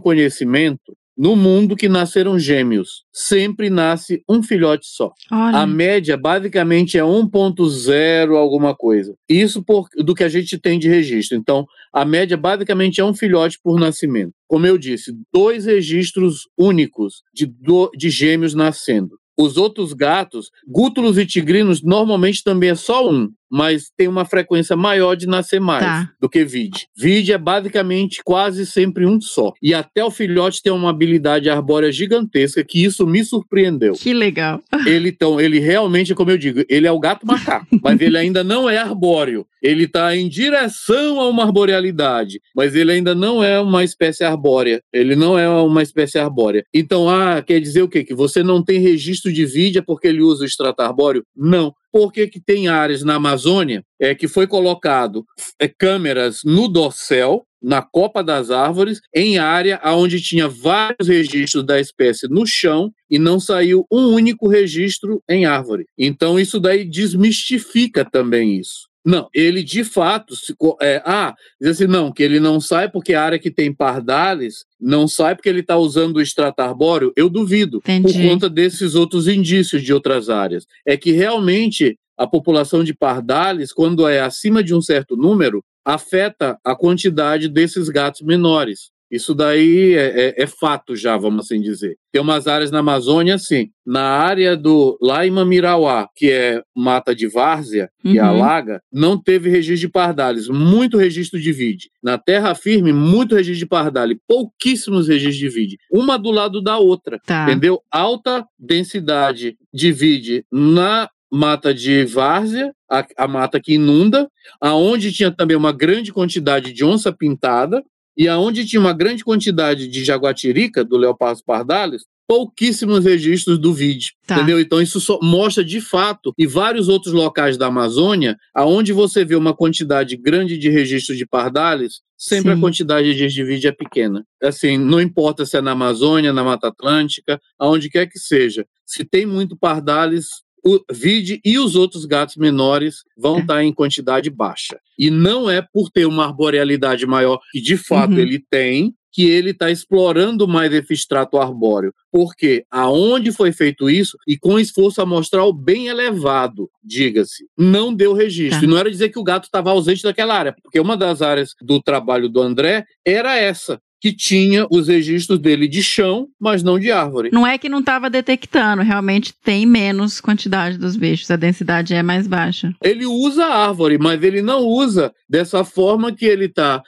conhecimento no mundo que nasceram gêmeos. Sempre nasce um filhote só. Olha. A média basicamente é 1.0 alguma coisa. Isso por, do que a gente tem de registro. Então, a média basicamente é um filhote por nascimento. Como eu disse, dois registros únicos de, do, de gêmeos nascendo. Os outros gatos, gútulos e tigrinos, normalmente também é só um. Mas tem uma frequência maior de nascer mais Tá. do que vide. Vide é basicamente quase sempre um só. E até o filhote tem uma habilidade arbórea gigantesca que isso me surpreendeu. Que legal. Ele então, ele realmente, como eu digo, ele é o gato macaco, mas ele ainda não é arbóreo. Ele está em direção a uma arborealidade, mas ele ainda não é uma espécie arbórea. Ele não é uma espécie arbórea. Então, ah, quer dizer o quê? Que você não tem registro de vídeo porque ele usa o extrato arbóreo? Não. Por que, que tem áreas na Amazônia é, que foi colocado é, câmeras no dorsal, na copa das árvores, em área onde tinha vários registros da espécie no chão e não saiu um único registro em árvore. Então isso daí desmistifica também isso. Não, ele de fato, se, é, ah, diz assim, não, que ele não sai porque a área que tem pardales não sai porque ele está usando o extrato arbóreo, eu duvido, por Entendi. conta desses outros indícios de outras áreas. É que realmente a população de pardales, quando é acima de um certo número, afeta a quantidade desses gatos menores. Isso daí é, é- é fato já, vamos assim dizer. Tem umas áreas na Amazônia, assim, na área do lá em Mamirauá, que é mata de várzea, que Uhum. alaga, não teve registro de pardales, muito registro de vide. Na terra firme, muito registro de pardale, pouquíssimos registros de vide. Uma do lado da outra. Tá. Entendeu? Alta densidade de vide na mata de várzea, a, a mata que inunda, aonde tinha também uma grande quantidade de onça pintada e aonde tinha uma grande quantidade de jaguatirica, do leopardo pardalis, pouquíssimos registros do vide, Tá. entendeu? Então isso só mostra de fato e vários outros locais da Amazônia, aonde você vê uma quantidade grande de registros de pardales, sempre Sim. a quantidade de vide é pequena. Assim, não importa se é na Amazônia, na Mata Atlântica, aonde quer que seja. Se tem muito pardales, o vide e os outros gatos menores vão estar em quantidade baixa. E não é por ter uma arborealidade maior, que de fato Uhum. ele tem, que ele está explorando mais esse extrato arbóreo. Porque aonde foi feito isso, e com esforço amostral bem elevado, diga-se, não deu registro. Tá. E não era dizer que o gato estava ausente daquela área, porque uma das áreas do trabalho do André era essa, que tinha os registros dele de chão, mas não de árvore. Não é que não estava detectando, realmente tem menos quantidade dos bichos, a densidade é mais baixa. ele usa a árvore, mas ele não usa dessa forma que ele está,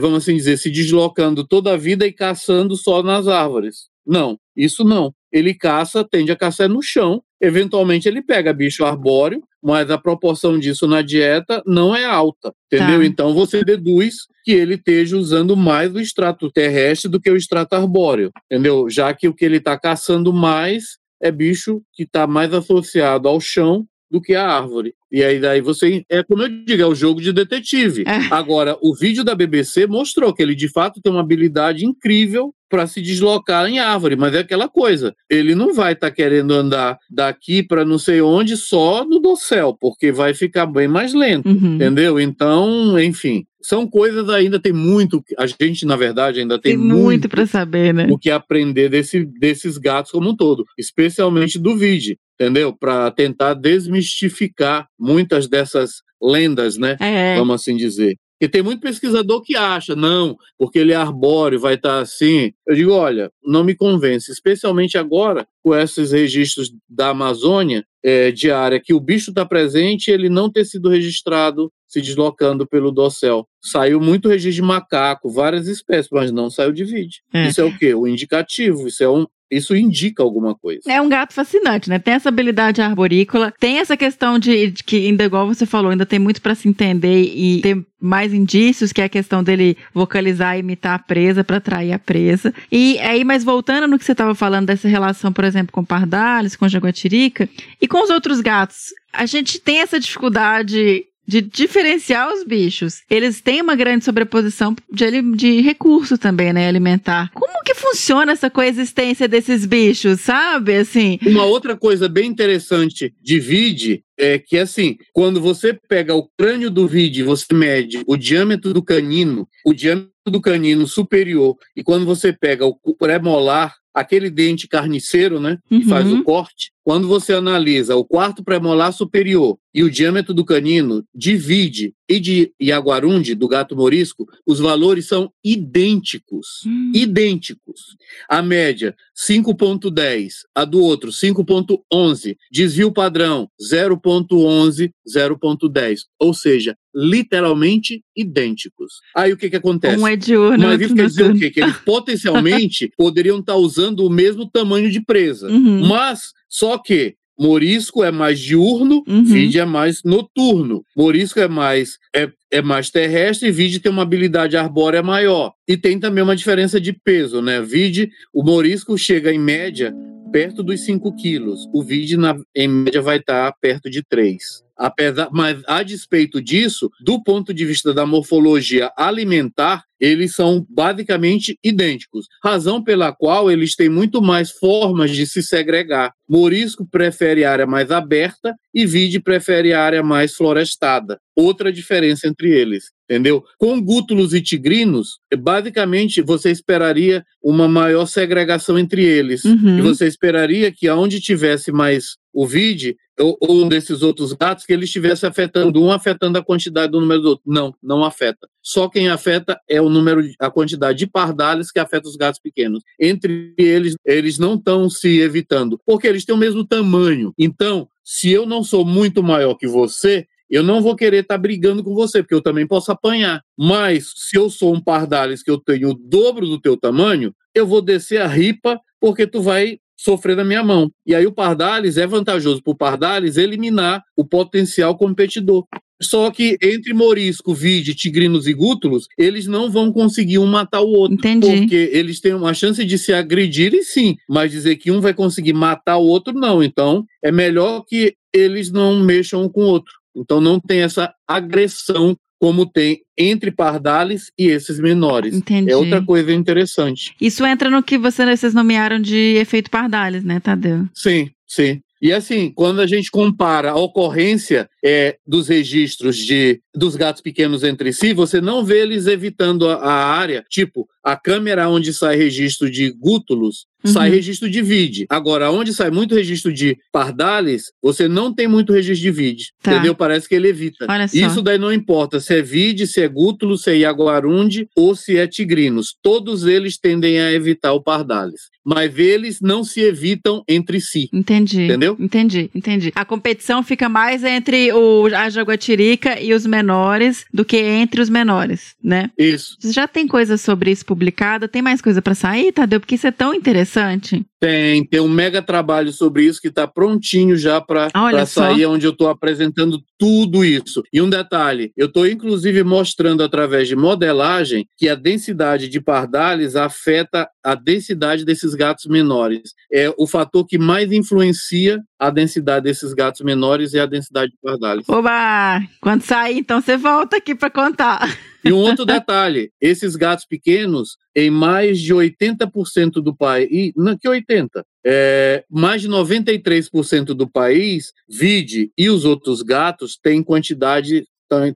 vamos assim dizer, se deslocando toda a vida e caçando só nas árvores. Não, isso não. Ele caça, tende a caçar no chão. Eventualmente ele pega bicho arbóreo, mas a proporção disso na dieta não é alta, entendeu? Tá. Então você deduz que ele esteja usando mais o extrato terrestre do que o extrato arbóreo, entendeu? Já que o que ele está caçando mais é bicho que está mais associado ao chão do que a árvore. E aí daí você é como eu digo, é o jogo de detetive. É. Agora, o vídeo da BBC mostrou que ele de fato tem uma habilidade incrível para se deslocar em árvore, mas é aquela coisa, ele não vai estar querendo andar daqui para não sei onde só no dossel, porque vai ficar bem mais lento. Uhum. Entendeu? Então, enfim, são coisas ainda tem muito. A gente, na verdade, ainda tem, Tem muito para saber, né? o que aprender desse, desses gatos como um todo, especialmente do vide, entendeu? Para tentar desmistificar muitas dessas lendas, né? É, Vamos assim dizer. E tem muito pesquisador que acha, não, porque ele é arbóreo, vai estar assim. Eu digo, olha, não me convence, especialmente agora com esses registros da Amazônia, é, de área que o bicho está presente, ele não ter sido registrado se deslocando pelo dossel. Saiu muito registro de macaco, várias espécies, mas não saiu de vide. É. Isso é o quê? O indicativo, isso é um, isso indica alguma coisa. É um gato fascinante, né? Tem essa habilidade arborícola, tem essa questão de, de que, ainda igual você falou, ainda tem muito para se entender e ter mais indícios, que é a questão dele vocalizar e imitar a presa para atrair a presa. E aí, mas voltando no que você estava falando dessa relação, por exemplo, com pardales, com jaguatirica e com os outros gatos, a gente tem essa dificuldade de diferenciar os bichos. Eles têm uma grande sobreposição de, de recurso também, né, alimentar. Como que funciona essa coexistência desses bichos, sabe? Assim, Uma outra coisa bem interessante de vide é que, assim, quando você pega o crânio do vide, você mede o diâmetro do canino, o diâmetro do canino superior, e quando você pega o pré-molar, aquele dente carniceiro, né, que Uhum. faz o corte, quando você analisa o quarto pré-molar superior e o diâmetro do canino, divide e de Iaguarundi, do gato morisco, os valores são idênticos. Hum. Idênticos. A média, 5,10. A do outro, 5,11. Desvio padrão, 0,11, 0,10. Ou seja, literalmente idênticos. Aí o que, que acontece? Um é diurno, Mas isso quer dizer o quê? Que eles potencialmente poderiam estar usando o mesmo tamanho de presa. Uhum. Mas, só que morisco é mais diurno, Uhum. vide é mais noturno. Morisco é mais é, é mais terrestre e vide tem uma habilidade arbórea maior. E tem também uma diferença de peso, né? Vide, o morisco chega em média perto dos 5 quilos. O vide, na, em média, vai estar perto de 3. Apesar, mas a despeito disso, do ponto de vista da morfologia alimentar, eles são basicamente idênticos. Razão pela qual eles têm muito mais formas de se segregar. Morisco prefere área mais aberta e vide prefere área mais florestada. Outra diferença entre eles, entendeu? Com gútulos e tigrinos, basicamente você esperaria uma maior segregação entre eles. Uhum. E você esperaria que aonde tivesse mais o vide, ou, ou um desses outros gatos, que ele estivesse afetando um, afetando a quantidade do número do outro. Não, não afeta. Só quem afeta é o número, a quantidade de pardales que afeta os gatos pequenos. Entre eles, eles não estão se evitando, porque eles têm o mesmo tamanho. Então, se eu não sou muito maior que você, eu não vou querer estar brigando com você, porque eu também posso apanhar. Mas se eu sou um pardalis que eu tenho o dobro do teu tamanho, eu vou descer a ripa porque tu vai sofrer na minha mão. E aí o pardalis é vantajoso para o pardalis eliminar o potencial competidor. Só que entre morisco, vide, tigrinos e gútulos, eles não vão conseguir um matar o outro. Entendi. Porque eles têm uma chance de se agredirem, sim, mas dizer que um vai conseguir matar o outro, não. Então, é melhor que eles não mexam um com o outro. Então, não tem essa agressão como tem entre pardales e esses menores. Entendi. É outra coisa interessante. Isso entra no que você- vocês nomearam de efeito Pardalis, né, Tadeu? Sim, sim. E assim, quando a gente compara a ocorrência é, dos registros de, dos gatos pequenos entre si, você não vê eles evitando a, a área. Tipo, a câmera onde sai registro de gútulos, sai Uhum. registro de vide. Agora, onde sai muito registro de pardales, você não tem muito registro de vide. Tá. Entendeu? Parece que ele evita. Isso daí não importa se é vide, se é gútulo, se é iaguarundi ou se é tigrinos. Todos eles tendem a evitar o pardales. Mas eles não se evitam entre si. Entendi. Entendeu? Entendi, entendi. A competição fica mais entre o, a jaguatirica e os menores do que entre os menores, né? Isso. Você já tem coisa sobre isso publicada? Tem mais coisa pra sair, Tadeu? Porque isso é tão interessante. Tem, tem um mega trabalho sobre isso que está prontinho já para sair, onde eu estou apresentando tudo isso. E um detalhe, eu estou inclusive mostrando através de modelagem que a densidade de pardales afeta a densidade desses gatos menores. É o fator que mais influencia a densidade desses gatos menores é a densidade de pardales. Oba! Quando sair, então você volta aqui pra contar. E um outro detalhe, esses gatos pequenos, em mais de 80% do país, não que 80, é, mais de 93% do país, vide e os outros gatos têm quantidade,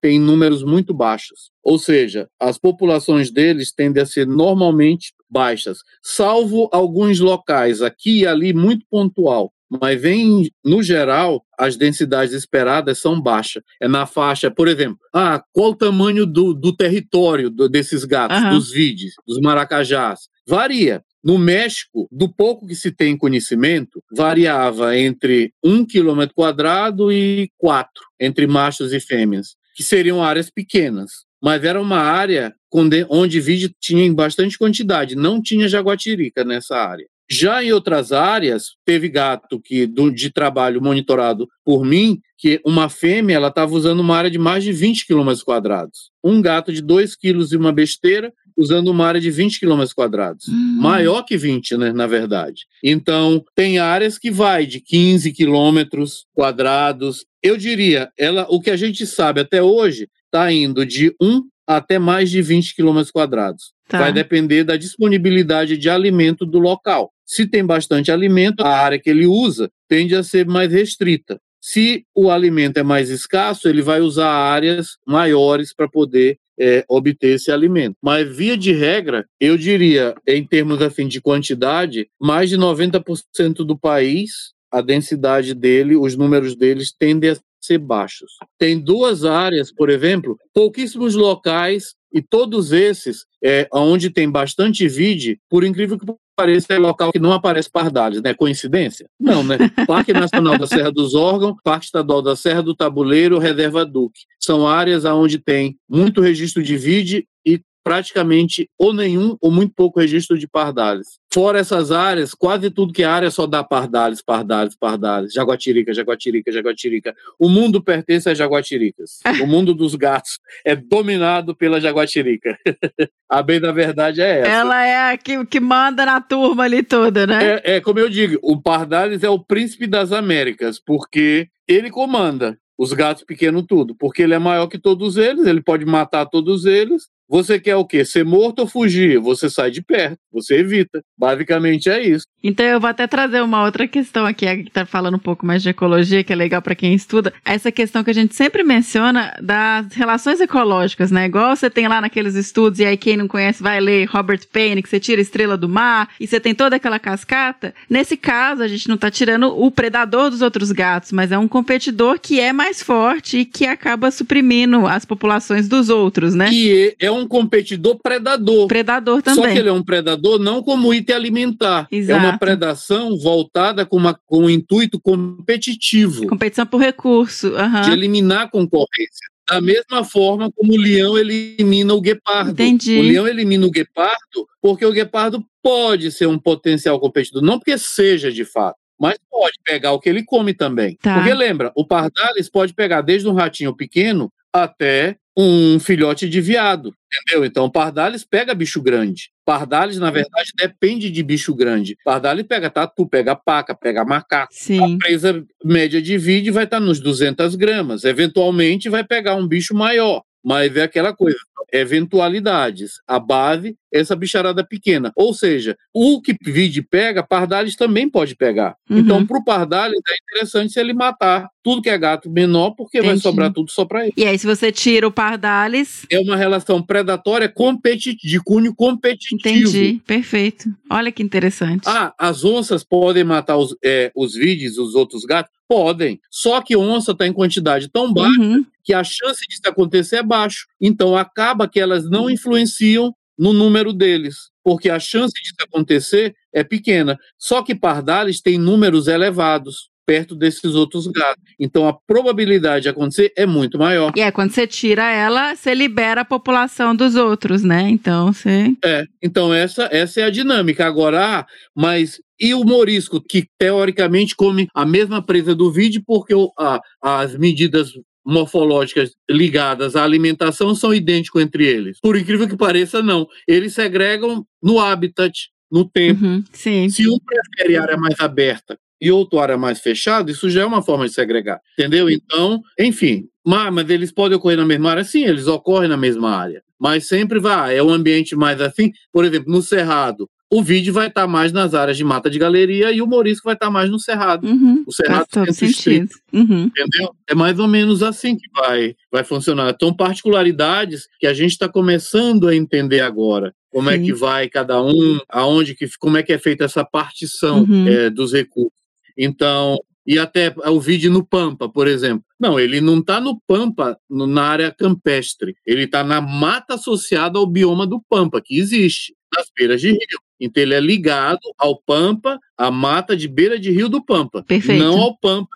têm números muito baixos. Ou seja, as populações deles tendem a ser normalmente baixas, salvo alguns locais aqui e ali muito pontual. Mas vem, no geral, as densidades esperadas são baixas. É na faixa, por exemplo, ah, qual o tamanho do, do território do- desses gatos, Aham. dos vides, dos maracajás? Varia. No México, do pouco que se tem conhecimento, variava entre um quilômetro quadrado e quatro, entre machos e fêmeas, que seriam áreas pequenas. Mas era uma área onde, onde vide tinha em bastante quantidade, não tinha jaguatirica nessa área. Já em outras áreas, teve gato que do- de trabalho monitorado por mim, que uma fêmea ela estava usando uma área de mais de 20 quilômetros quadrados. Um gato de 2 quilos e uma besteira usando uma área de 20 quilômetros quadrados. Hum. Maior que 20, né, na verdade. Então, tem áreas que vai de 15 quilômetros quadrados. Eu diria, ela, o que a gente sabe até hoje está indo de 1 até mais de 20 quilômetros quadrados. Tá. Vai depender da disponibilidade de alimento do local. Se tem bastante alimento, a área que ele usa tende a ser mais restrita. Se o alimento é mais escasso, ele vai usar áreas maiores para poder é, obter esse alimento. Mas, via de regra, eu diria, em termos assim, de quantidade, mais de 90% do país, a densidade dele, os números deles tendem a ser baixos. Tem duas áreas, por exemplo, pouquíssimos locais e todos esses, é, onde tem bastante vide, por incrível que pareça, é local que não aparece pardales, né? Coincidência? Não, né? Parque Nacional da Serra dos Órgãos, Parque Estadual da Serra do Tabuleiro, Reserva Duque. São áreas onde tem muito registro de vide e praticamente ou nenhum ou muito pouco registro de pardales. Fora essas áreas, quase tudo que é área só dá pardales, pardales, pardales, jaguatirica, jaguatirica, jaguatirica. O mundo pertence às jaguatiricas. o mundo dos gatos é dominado pela jaguatirica. a bem da verdade é essa. Ela é a que, que manda na turma ali toda, né? É, é como eu digo, o pardales é o príncipe das Américas, porque ele comanda os gatos pequenos tudo, porque ele é maior que todos eles, ele pode matar todos eles, você quer o quê? Ser morto ou fugir? Você sai de perto, você evita. Basicamente é isso. Então eu vou até trazer uma outra questão aqui, que tá falando um pouco mais de ecologia, que é legal para quem estuda. Essa questão que a gente sempre menciona das relações ecológicas, né? Igual você tem lá naqueles estudos, e aí quem não conhece vai ler Robert Payne, que você tira a estrela do mar, e você tem toda aquela cascata. Nesse caso, a gente não tá tirando o predador dos outros gatos, mas é um competidor que é mais forte e que acaba suprimindo as populações dos outros, né? E é um competidor predador. Predador também. Só que ele é um predador não como item alimentar. Exato. É uma predação voltada com, uma, com um intuito competitivo. Competição por recurso. Uhum. De eliminar a concorrência. Da mesma forma como o leão elimina o guepardo. Entendi. O leão elimina o guepardo porque o guepardo pode ser um potencial competidor, não porque seja de fato, mas pode pegar o que ele come também. Tá. Porque lembra, o pardalis pode pegar desde um ratinho pequeno até um filhote de viado, entendeu? Então, o Pardalis pega bicho grande. Pardalis, na verdade, depende de bicho grande. Pardalis pega tatu, pega paca, pega macaco. Sim. A presa média de vídeo vai estar nos 200 gramas. Eventualmente, vai pegar um bicho maior. Mas é aquela coisa, eventualidades. A base, essa bicharada pequena. Ou seja, o que vide pega, Pardalis também pode pegar. Uhum. Então, para o Pardalis, é interessante se ele matar tudo que é gato menor, porque vai Entendi. sobrar tudo só para ele. E aí, se você tira o Pardalis. É uma relação predatória de cunho competitivo. Entendi, perfeito. Olha que interessante. Ah, as onças podem matar os, é, os vídeos, os outros gatos? Podem. Só que onça está em quantidade tão baixa Uhum. que a chance disso acontecer é baixo. Então acaba que elas não influenciam no número deles, porque a chance disso acontecer é pequena. Só que pardales tem números elevados perto desses outros gatos. Então a probabilidade de acontecer é muito maior. E é, quando você tira ela, você libera a população dos outros, né? Então você. É, então essa, essa é a dinâmica. Agora, ah, mas e o morisco, que teoricamente come a mesma presa do vídeo, porque o- a- as medidas morfológicas ligadas à alimentação são idênticas entre eles. Por incrível que pareça, não. Eles segregam no habitat, no tempo. Uhum, sim. Se um prefere área mais aberta e outro área mais fechada, isso já é uma forma de segregar, entendeu? Então, enfim, mas, mas eles podem ocorrer na mesma área? Sim, eles ocorrem na mesma área, mas sempre vai, é um ambiente mais assim, por exemplo, no Cerrado, o vídeo vai estar mais nas áreas de mata de galeria e o morisco vai estar mais no Cerrado, Uhum, O Cerrado faz sentido. Uhum. entendeu? É mais ou menos assim que vai, vai funcionar. Então, particularidades que a gente está começando a entender agora. Como é Sim. que vai cada um, aonde que, como é que é feita essa partição Uhum. eh, dos recursos. Então, e até o vídeo no Pampa, por exemplo. Não, ele não está no Pampa, no- na área campestre. Ele está na mata associada ao bioma do Pampa, que existe, nas beiras de rio. Então, ele é ligado ao Pampa, à mata de beira de rio do Pampa. Perfeito. Não ao Pampa.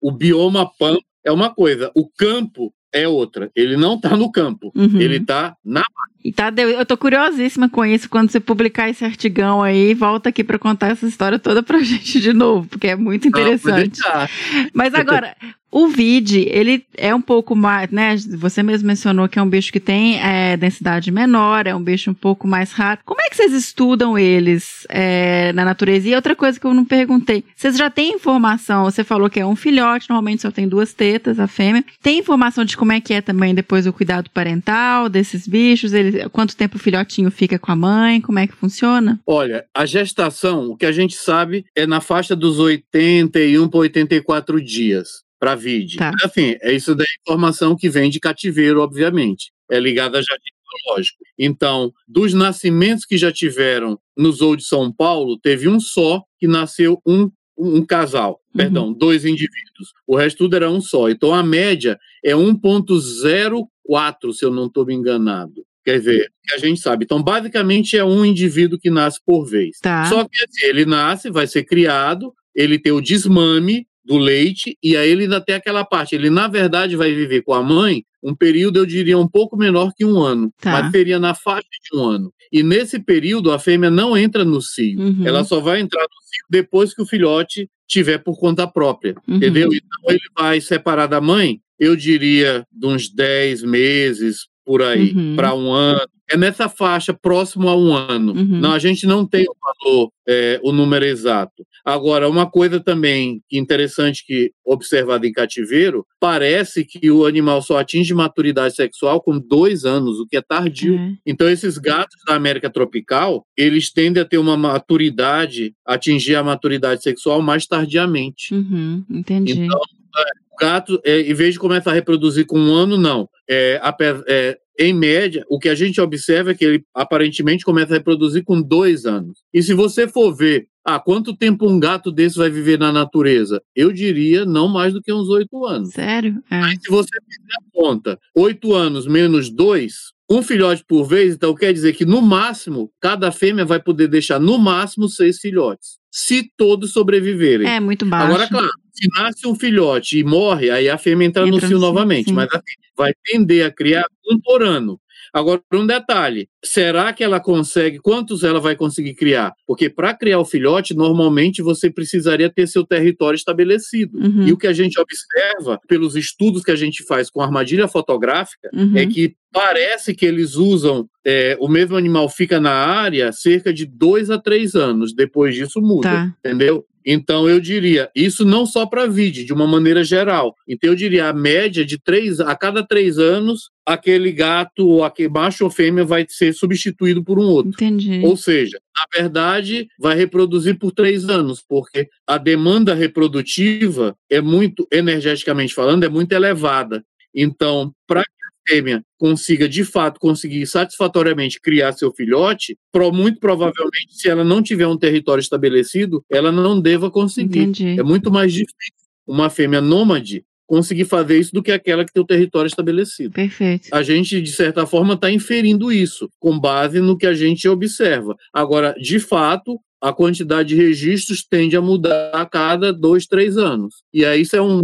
O bioma Pampa é uma coisa, o campo é outra. Ele não está no campo, Uhum. ele está na E tá, eu tô curiosíssima com isso. Quando você publicar esse artigão aí, volta aqui pra contar essa história toda pra gente de novo, porque é muito interessante. Ah, Mas agora, o vide, ele é um pouco mais, né? Você mesmo mencionou que é um bicho que tem é, densidade menor, é um bicho um pouco mais raro. Como é que vocês estudam eles é, na natureza? E outra coisa que eu não perguntei, vocês já têm informação? Você falou que é um filhote, normalmente só tem duas tetas, a fêmea. Tem informação de como é que é também depois o cuidado parental desses bichos? Ele, quanto tempo o filhotinho fica com a mãe? Como é que funciona? Olha, a gestação, o que a gente sabe é na faixa dos 81 para 84 dias para vide. Tá. Assim, é isso da informação que vem de cativeiro, obviamente. É ligada a jardim zoológico. Então, dos nascimentos que já tiveram no Zoo de São Paulo, teve um só que nasceu um um, um casal, perdão, dois indivíduos. O resto tudo era um só. Então a média é 1,04, se eu não estou me enganado. Quer dizer, que a gente sabe. Então, basicamente, é um indivíduo que nasce por vez. Tá. Só que assim, ele nasce, vai ser criado, ele tem o desmame do leite, e aí ele ainda tem aquela parte. Ele, na verdade, vai viver com a mãe um período, eu diria, um pouco menor que um ano, Tá. mas seria na faixa de um ano. E nesse período, a fêmea não entra no cio. Uhum. Ela só vai entrar no cio depois que o filhote tiver por conta própria. Uhum. Entendeu? Então ele vai separar da mãe, eu diria, de uns 10 meses por aí, Uhum. para um ano. É nessa faixa, próximo a um ano. Uhum. Não, a gente não tem o valor, é, o número exato. Agora, uma coisa também interessante que observada em cativeiro, parece que o animal só atinge maturidade sexual com dois anos, o que é tardio. É. Então, esses gatos da América tropical, eles tendem a ter uma maturidade, atingir a maturidade sexual mais tardiamente. Uhum, entendi. Então, O gato, é, em vez de começar a reproduzir com um ano, não. É, ape- é, em média, o que a gente observa é que ele aparentemente começa a reproduzir com dois anos. E se você for ver, ah, quanto tempo um gato desse vai viver na natureza? Eu diria não mais do que uns oito anos. Sério? É. Se você fizer a conta, oito anos menos dois, um filhote por vez, então quer dizer que no máximo, cada fêmea vai poder deixar no máximo seis filhotes, se todos sobreviverem. É muito baixo. Agora, claro, se nasce um filhote e morre, aí a fêmea entra, no Entra no cio novamente, sim. mas assim, vai tender a criar um por ano. Agora, um detalhe: será que ela consegue? Quantos ela vai conseguir criar? Porque para criar o filhote, normalmente você precisaria ter seu território estabelecido. Uhum. E o que a gente observa, pelos estudos que a gente faz com armadilha fotográfica, Uhum. é que parece que eles usam, é, o mesmo animal fica na área cerca de dois a três anos. Depois disso, muda Tá. entendeu? Então eu diria, isso não só para vídeo, de uma maneira geral. Então eu diria, a média de três, a cada três anos, aquele gato, ou aquele macho ou fêmea vai ser substituído por um outro. Entendi. Ou seja, na verdade, vai reproduzir por três anos, porque a demanda reprodutiva é muito, energeticamente falando, é muito elevada. Então, para fêmea consiga, de fato, conseguir satisfatoriamente criar seu filhote, pro- muito provavelmente, se ela não tiver um território estabelecido, ela não deva conseguir. Entendi. É muito mais difícil uma fêmea nômade conseguir fazer isso do que aquela que tem o território estabelecido Perfeito. a gente, de certa forma, está inferindo isso, com base no que a gente observa. Agora, de fato, a quantidade de registros tende a mudar a cada dois, três anos. E aí isso é, um,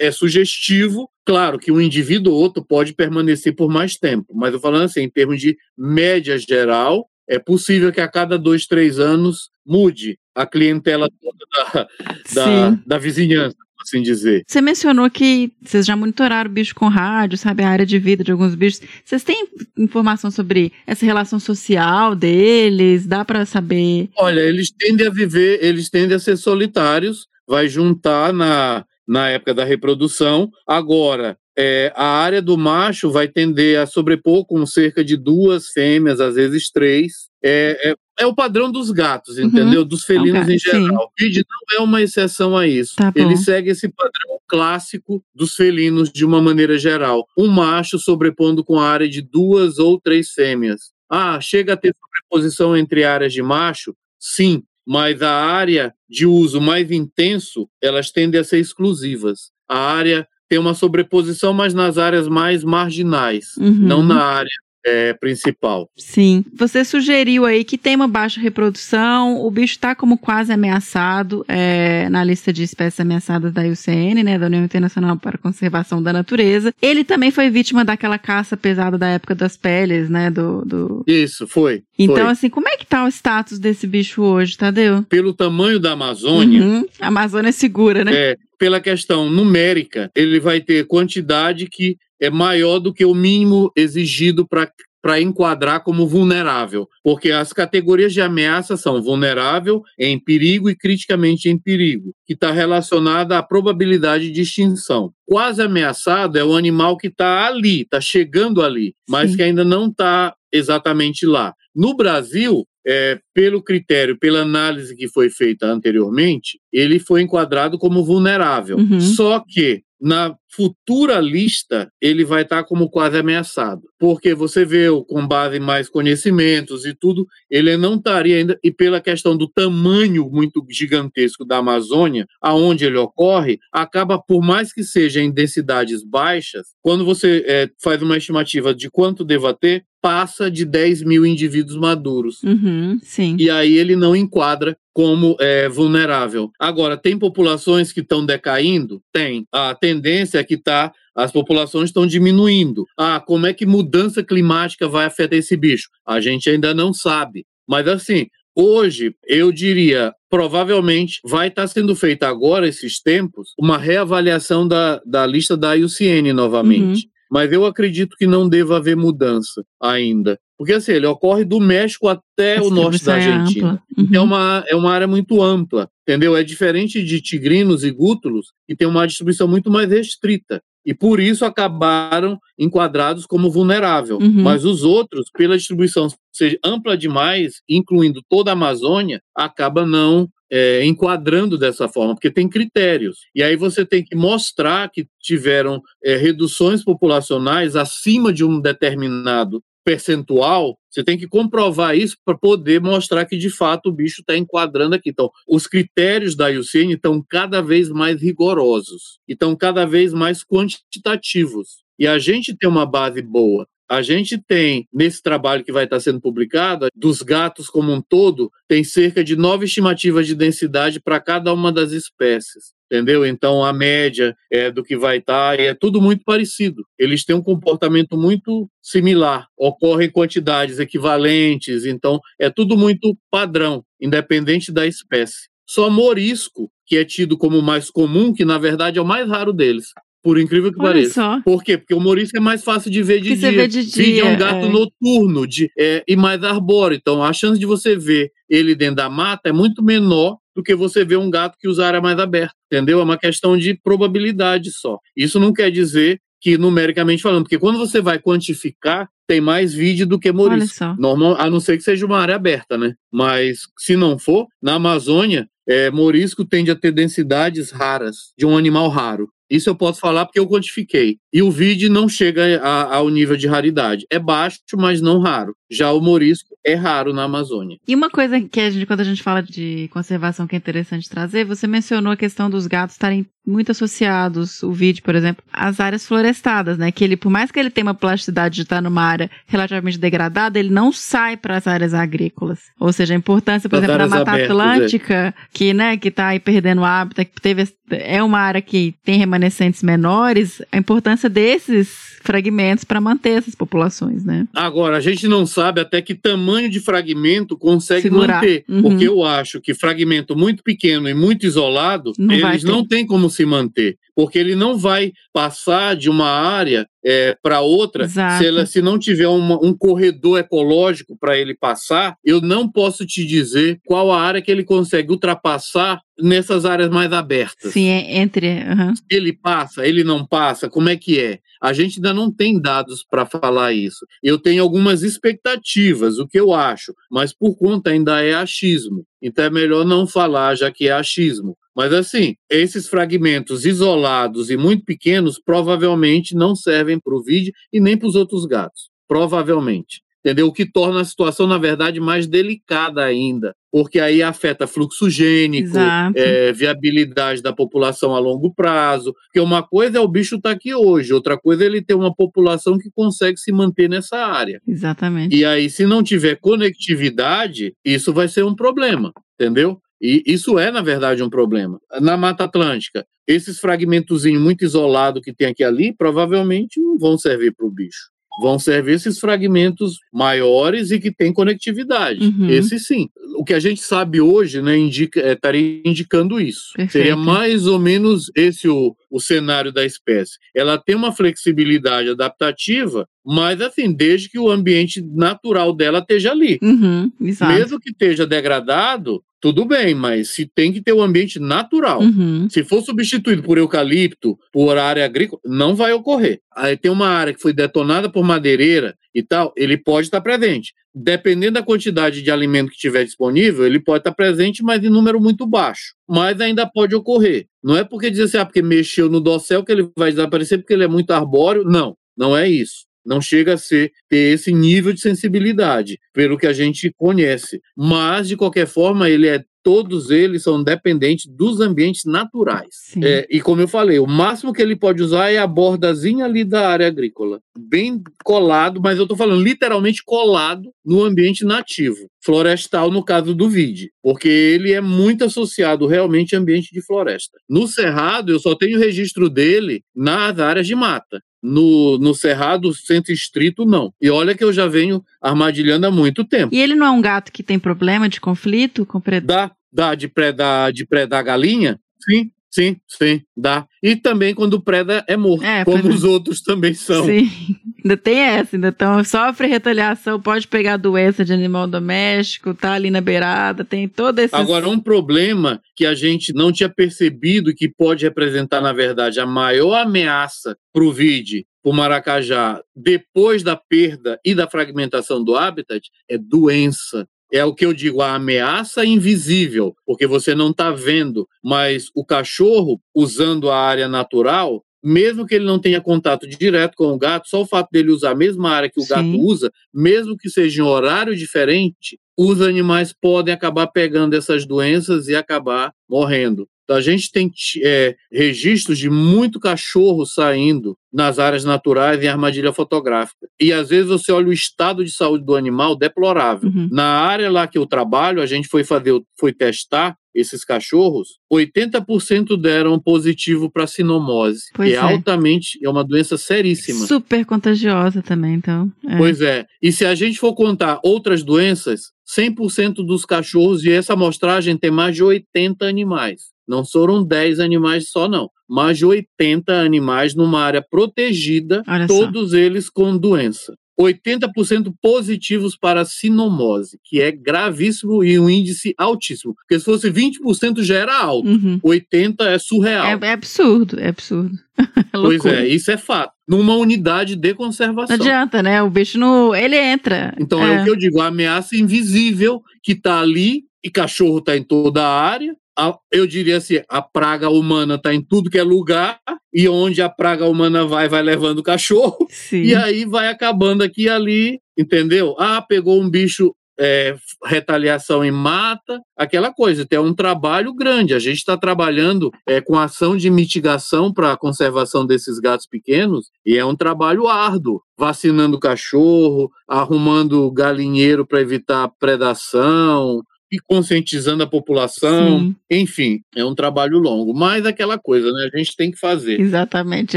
é sugestivo. Claro que um indivíduo ou outro pode permanecer por mais tempo, mas eu falando assim, em termos de média geral, é possível que a cada dois, três anos mude a clientela toda da, da, da vizinhança, assim dizer. Você mencionou que vocês já monitoraram o bicho com rádio, sabe a área de vida de alguns bichos. Vocês têm informação sobre essa relação social deles? Dá pra saber? Olha, eles tendem a viver, eles tendem a ser solitários, vai juntar na, na época da reprodução. Agora, é, a área do macho vai tender a sobrepor com cerca de duas fêmeas, às vezes três. É, é, é o padrão dos gatos, Uhum. entendeu? Dos felinos gato, em sim. geral. O Vide não é uma exceção a isso. Tá. Ele segue esse padrão clássico dos felinos de uma maneira geral. Um macho sobrepondo com a área de duas ou três fêmeas. Ah, chega a ter sobreposição entre áreas de macho? Sim, mas a área de uso mais intenso, elas tendem a ser exclusivas. A área tem uma sobreposição, mas nas áreas mais marginais, Uhum. não na área é, principal. Sim. Você sugeriu aí que tem uma baixa reprodução, o bicho está como quase ameaçado é, na lista de espécies ameaçadas da IUCN, né, da União Internacional para a Conservação da Natureza. Ele também foi vítima daquela caça pesada da época das peles, né, do... do... Isso, foi. Então, foi. assim, como é que tá o status desse bicho hoje, Tadeu? Pelo tamanho da Amazônia, Uhum. A Amazônia é segura, né? é, pela questão numérica, ele vai ter quantidade que é maior do que o mínimo exigido para enquadrar como vulnerável, porque as categorias de ameaça são vulnerável, em perigo e criticamente em perigo, que está relacionada à probabilidade de extinção. Quase ameaçado é o animal que está ali, está chegando ali, mas Sim. que ainda não está exatamente lá. No Brasil, é, pelo critério, pela análise que foi feita anteriormente, ele foi enquadrado como vulnerável. Uhum. Só que na futura lista ele vai estar como quase ameaçado. Porque você vê, com base em mais conhecimentos e tudo, ele não estaria ainda, e pela questão do tamanho muito gigantesco da Amazônia, aonde ele ocorre, acaba, por mais que seja em densidades baixas, quando você é, faz uma estimativa de quanto deva ter, passa de 10 mil indivíduos maduros. Uhum, sim. E aí ele não enquadra como é, vulnerável. Agora, tem populações que estão decaindo? Tem. A tendência é que tá, as populações estão diminuindo. Ah, como é que mudança climática vai afetar esse bicho? A gente ainda não sabe. Mas assim, Hoje, eu diria, provavelmente vai estar sendo feita agora, esses tempos, uma reavaliação da, da lista da IUCN novamente. Uhum. Mas eu acredito que não deva haver mudança ainda. Porque assim, ele ocorre do México até o norte da Argentina. É, uhum. é, uma, é uma área muito ampla, entendeu? É diferente de tigrinos e gútulos, que tem uma distribuição muito mais restrita. E por isso acabaram enquadrados como vulnerável. Uhum. Mas os outros, pela distribuição ser ampla demais, incluindo toda a Amazônia, acaba não é, enquadrando dessa forma, porque tem critérios. E aí você tem que mostrar que tiveram é, reduções populacionais acima de um determinado percentual, você tem que comprovar isso para poder mostrar que de fato o bicho está enquadrando aqui. Então, os critérios da IUCN estão cada vez mais rigorosos estão cada vez mais quantitativos. E a gente tem uma base boa. A gente tem, nesse trabalho que vai estar sendo publicado, dos gatos como um todo, tem cerca de nove estimativas de densidade para cada uma das espécies entendeu? Então a média é do que vai estar tá, é tudo muito parecido. Eles têm um comportamento muito similar, ocorrem quantidades equivalentes, então é tudo muito padrão, independente da espécie. Só morisco, que é tido como o mais comum, que na verdade é o mais raro deles. Por incrível que Olha pareça. Só. Por quê? Porque o morisco é mais fácil de ver de que dia. Você vê de dia. é um gato é. noturno de, é, e mais arbóreo. Então, a chance de você ver ele dentro da mata é muito menor do que você ver um gato que usa área mais aberta. Entendeu? É uma questão de probabilidade só. Isso não quer dizer que numericamente falando, porque quando você vai quantificar, tem mais vídeo do que morisco. Normal, a não ser que seja uma área aberta, né? Mas se não for, na Amazônia, é, morisco tende a ter densidades raras de um animal raro. Isso eu posso falar porque eu quantifiquei. E o vídeo não chega ao nível de raridade. É baixo, mas não raro. Já o morisco é raro na Amazônia. E uma coisa que a gente, quando a gente fala de conservação que é interessante trazer, você mencionou a questão dos gatos estarem muito associados, o vídeo, por exemplo, às áreas florestadas, né? Que ele, por mais que ele tenha uma plasticidade de estar numa área relativamente degradada, ele não sai para as áreas agrícolas. Ou seja, a importância, por exemplo, da Mata abertas, Atlântica, é. que, né, que está aí perdendo hábitat, que teve, é uma área que tem remanescentes menores, a importância desses fragmentos para manter essas populações, né? Agora, a gente não sabe até que tamanho de fragmento consegue Segurar. manter, uhum. porque eu acho que fragmento muito pequeno e muito isolado, não eles não têm como se manter, porque ele não vai passar de uma área é, para outra se, ela, se não tiver uma, um corredor ecológico para ele passar. Eu não posso te dizer qual a área que ele consegue ultrapassar nessas áreas mais abertas. Sim, é entre. Uhum. Ele passa, ele não passa, como é que é? A gente ainda não tem dados para falar isso. Eu tenho algumas expectativas, o que eu acho, mas por conta ainda é achismo. Então é melhor não falar, já que é achismo. Mas assim, esses fragmentos isolados e muito pequenos provavelmente não servem para o vídeo e nem para os outros gatos. Provavelmente. Entendeu? O que torna a situação, na verdade, mais delicada ainda, porque aí afeta fluxo gênico, é, viabilidade da população a longo prazo. Porque uma coisa é o bicho estar tá aqui hoje, outra coisa é ele ter uma população que consegue se manter nessa área. Exatamente. E aí, se não tiver conectividade, isso vai ser um problema, entendeu? E isso é, na verdade, um problema. Na Mata Atlântica, esses fragmentos muito isolados que tem aqui ali, provavelmente não vão servir para o bicho. Vão servir esses fragmentos maiores e que têm conectividade. Uhum. Esse sim. O que a gente sabe hoje né, indica, é, estaria indicando isso. Perfeito. Seria mais ou menos esse o, o cenário da espécie. Ela tem uma flexibilidade adaptativa, mas assim, desde que o ambiente natural dela esteja ali. Uhum, Mesmo que esteja degradado, tudo bem, mas se tem que ter um ambiente natural. Uhum. Se for substituído por eucalipto, por área agrícola, não vai ocorrer. Aí tem uma área que foi detonada por madeireira e tal, ele pode estar presente. Dependendo da quantidade de alimento que tiver disponível, ele pode estar presente, mas em número muito baixo. Mas ainda pode ocorrer. Não é porque dizer assim, ah, porque mexeu no dossel que ele vai desaparecer porque ele é muito arbóreo. Não, não é isso. Não chega a ser ter esse nível de sensibilidade, pelo que a gente conhece. Mas, de qualquer forma, ele é todos eles são dependentes dos ambientes naturais. É, e como eu falei, o máximo que ele pode usar é a bordazinha ali da área agrícola, bem colado, mas eu estou falando literalmente colado no ambiente nativo, florestal no caso do vide, porque ele é muito associado realmente ao ambiente de floresta. No cerrado, eu só tenho registro dele nas áreas de mata. No, no Cerrado Centro Estrito, não. E olha que eu já venho armadilhando há muito tempo. E ele não é um gato que tem problema de conflito com predador? Dá, dá de predar, de predar galinha? Sim, sim, sim, dá. E também quando preda é morto, É, como os outros também são. Sim, ainda tem essa, ainda então sofre retaliação, pode pegar doença de animal doméstico, tá ali na beirada, tem todo esse. Agora, um problema que a gente não tinha percebido que pode representar, na verdade, a maior ameaça para o vide, para o maracajá, depois da perda e da fragmentação do habitat, é doença. É o que eu digo, a ameaça invisível, porque você não está vendo, mas o cachorro, usando a área natural, mesmo que ele não tenha contato direto com o gato, só o fato dele usar a mesma área que o Sim. gato usa, mesmo que seja em horário diferente, os animais podem acabar pegando essas doenças e acabar morrendo. Então, a gente tem é, registros de muito cachorro saindo nas áreas naturais em armadilha fotográfica. E às vezes você olha o estado de saúde do animal deplorável. Uhum. Na área lá que eu trabalho, a gente foi fazer, foi testar esses cachorros, 80% deram positivo para sinomose, Pois que é, é. altamente, é uma doença seríssima. Super contagiosa também, então. é. Pois é. E se a gente for contar outras doenças, 100% dos cachorros, e essa amostragem tem mais de 80 animais. Não foram 10 animais só, não. Mais de 80 animais numa área protegida, Olha só. todos eles com doença. 80% positivos para sinomose, que é gravíssimo e um índice altíssimo. Porque se fosse 20% já era alto. Uhum. 80 é surreal. É, é absurdo, é absurdo. É pois é, isso é fato. Numa unidade de Não conservação. adianta, né? O bicho não. Ele entra. Então é. o que eu digo, a ameaça invisível que está ali e cachorro está em toda a área. A- eu diria assim, a praga humana está em tudo que é lugar e onde a praga humana vai, vai levando o cachorro Sim. e aí vai acabando aqui e ali, entendeu? Ah, pegou um bicho, é, retaliação em mata, aquela coisa. Tem um trabalho grande. A gente está trabalhando é, com ação de mitigação para a conservação desses gatos pequenos e é um trabalho árduo. Vacinando o cachorro, arrumando galinheiro para evitar predação e conscientizando a população. Sim. Enfim, é um trabalho longo. Mas aquela coisa, né? A gente tem que fazer. Exatamente,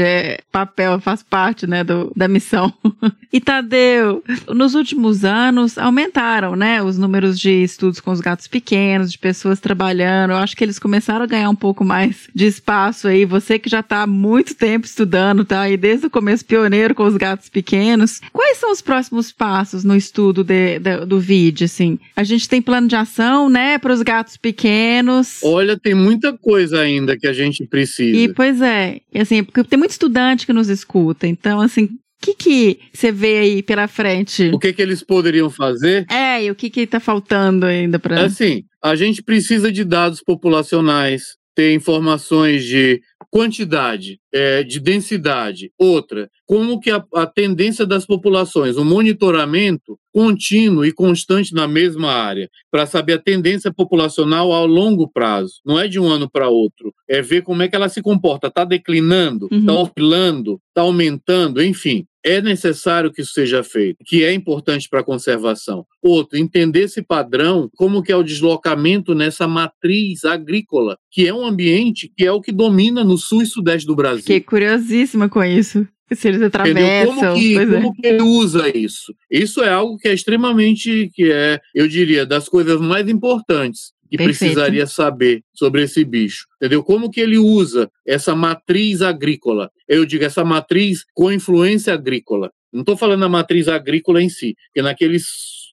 é papel, faz parte, né, do, da missão. e Tadeu, nos últimos anos aumentaram, né, os números de estudos com os gatos pequenos, de pessoas trabalhando. Eu acho que eles começaram a ganhar um pouco mais de espaço aí. Você que já está há muito tempo estudando, tá? E desde o começo pioneiro com os gatos pequenos. Quais são os próximos passos no estudo de- de- do vídeo, assim? A gente tem plano de ação, né, para os gatos pequenos. Olha, tem muita coisa ainda que a gente precisa. E, pois é, assim, porque tem muito estudante que nos escuta, então, assim, o que que você vê aí pela frente? O que, que eles poderiam fazer? É, e o que que tá faltando ainda pra... Assim, a gente precisa de dados populacionais, ter informações de quantidade, é, de densidade. Outra, como que a, a tendência das populações, o monitoramento contínuo e constante na mesma área, para saber a tendência populacional ao longo prazo. Não é de um ano para outro. É ver como é que ela se comporta. Está declinando? Está Uhum. oscilando? Está aumentando? Enfim, é necessário que isso seja feito, que é importante para a conservação. Outro, entender esse padrão, como que é o deslocamento nessa matriz agrícola, que é um ambiente que é o que domina no sul e sudeste do Brasil. Fiquei curiosíssima com isso. Se eles atravessam. Como que, pois é. como que ele usa isso? Isso é algo que é extremamente, que é, eu diria, das coisas mais importantes que Perfeito. precisaria saber sobre esse bicho. Entendeu? Como que ele usa essa matriz agrícola? Eu digo essa matriz com influência agrícola. Não estou falando da matriz agrícola em si, porque naqueles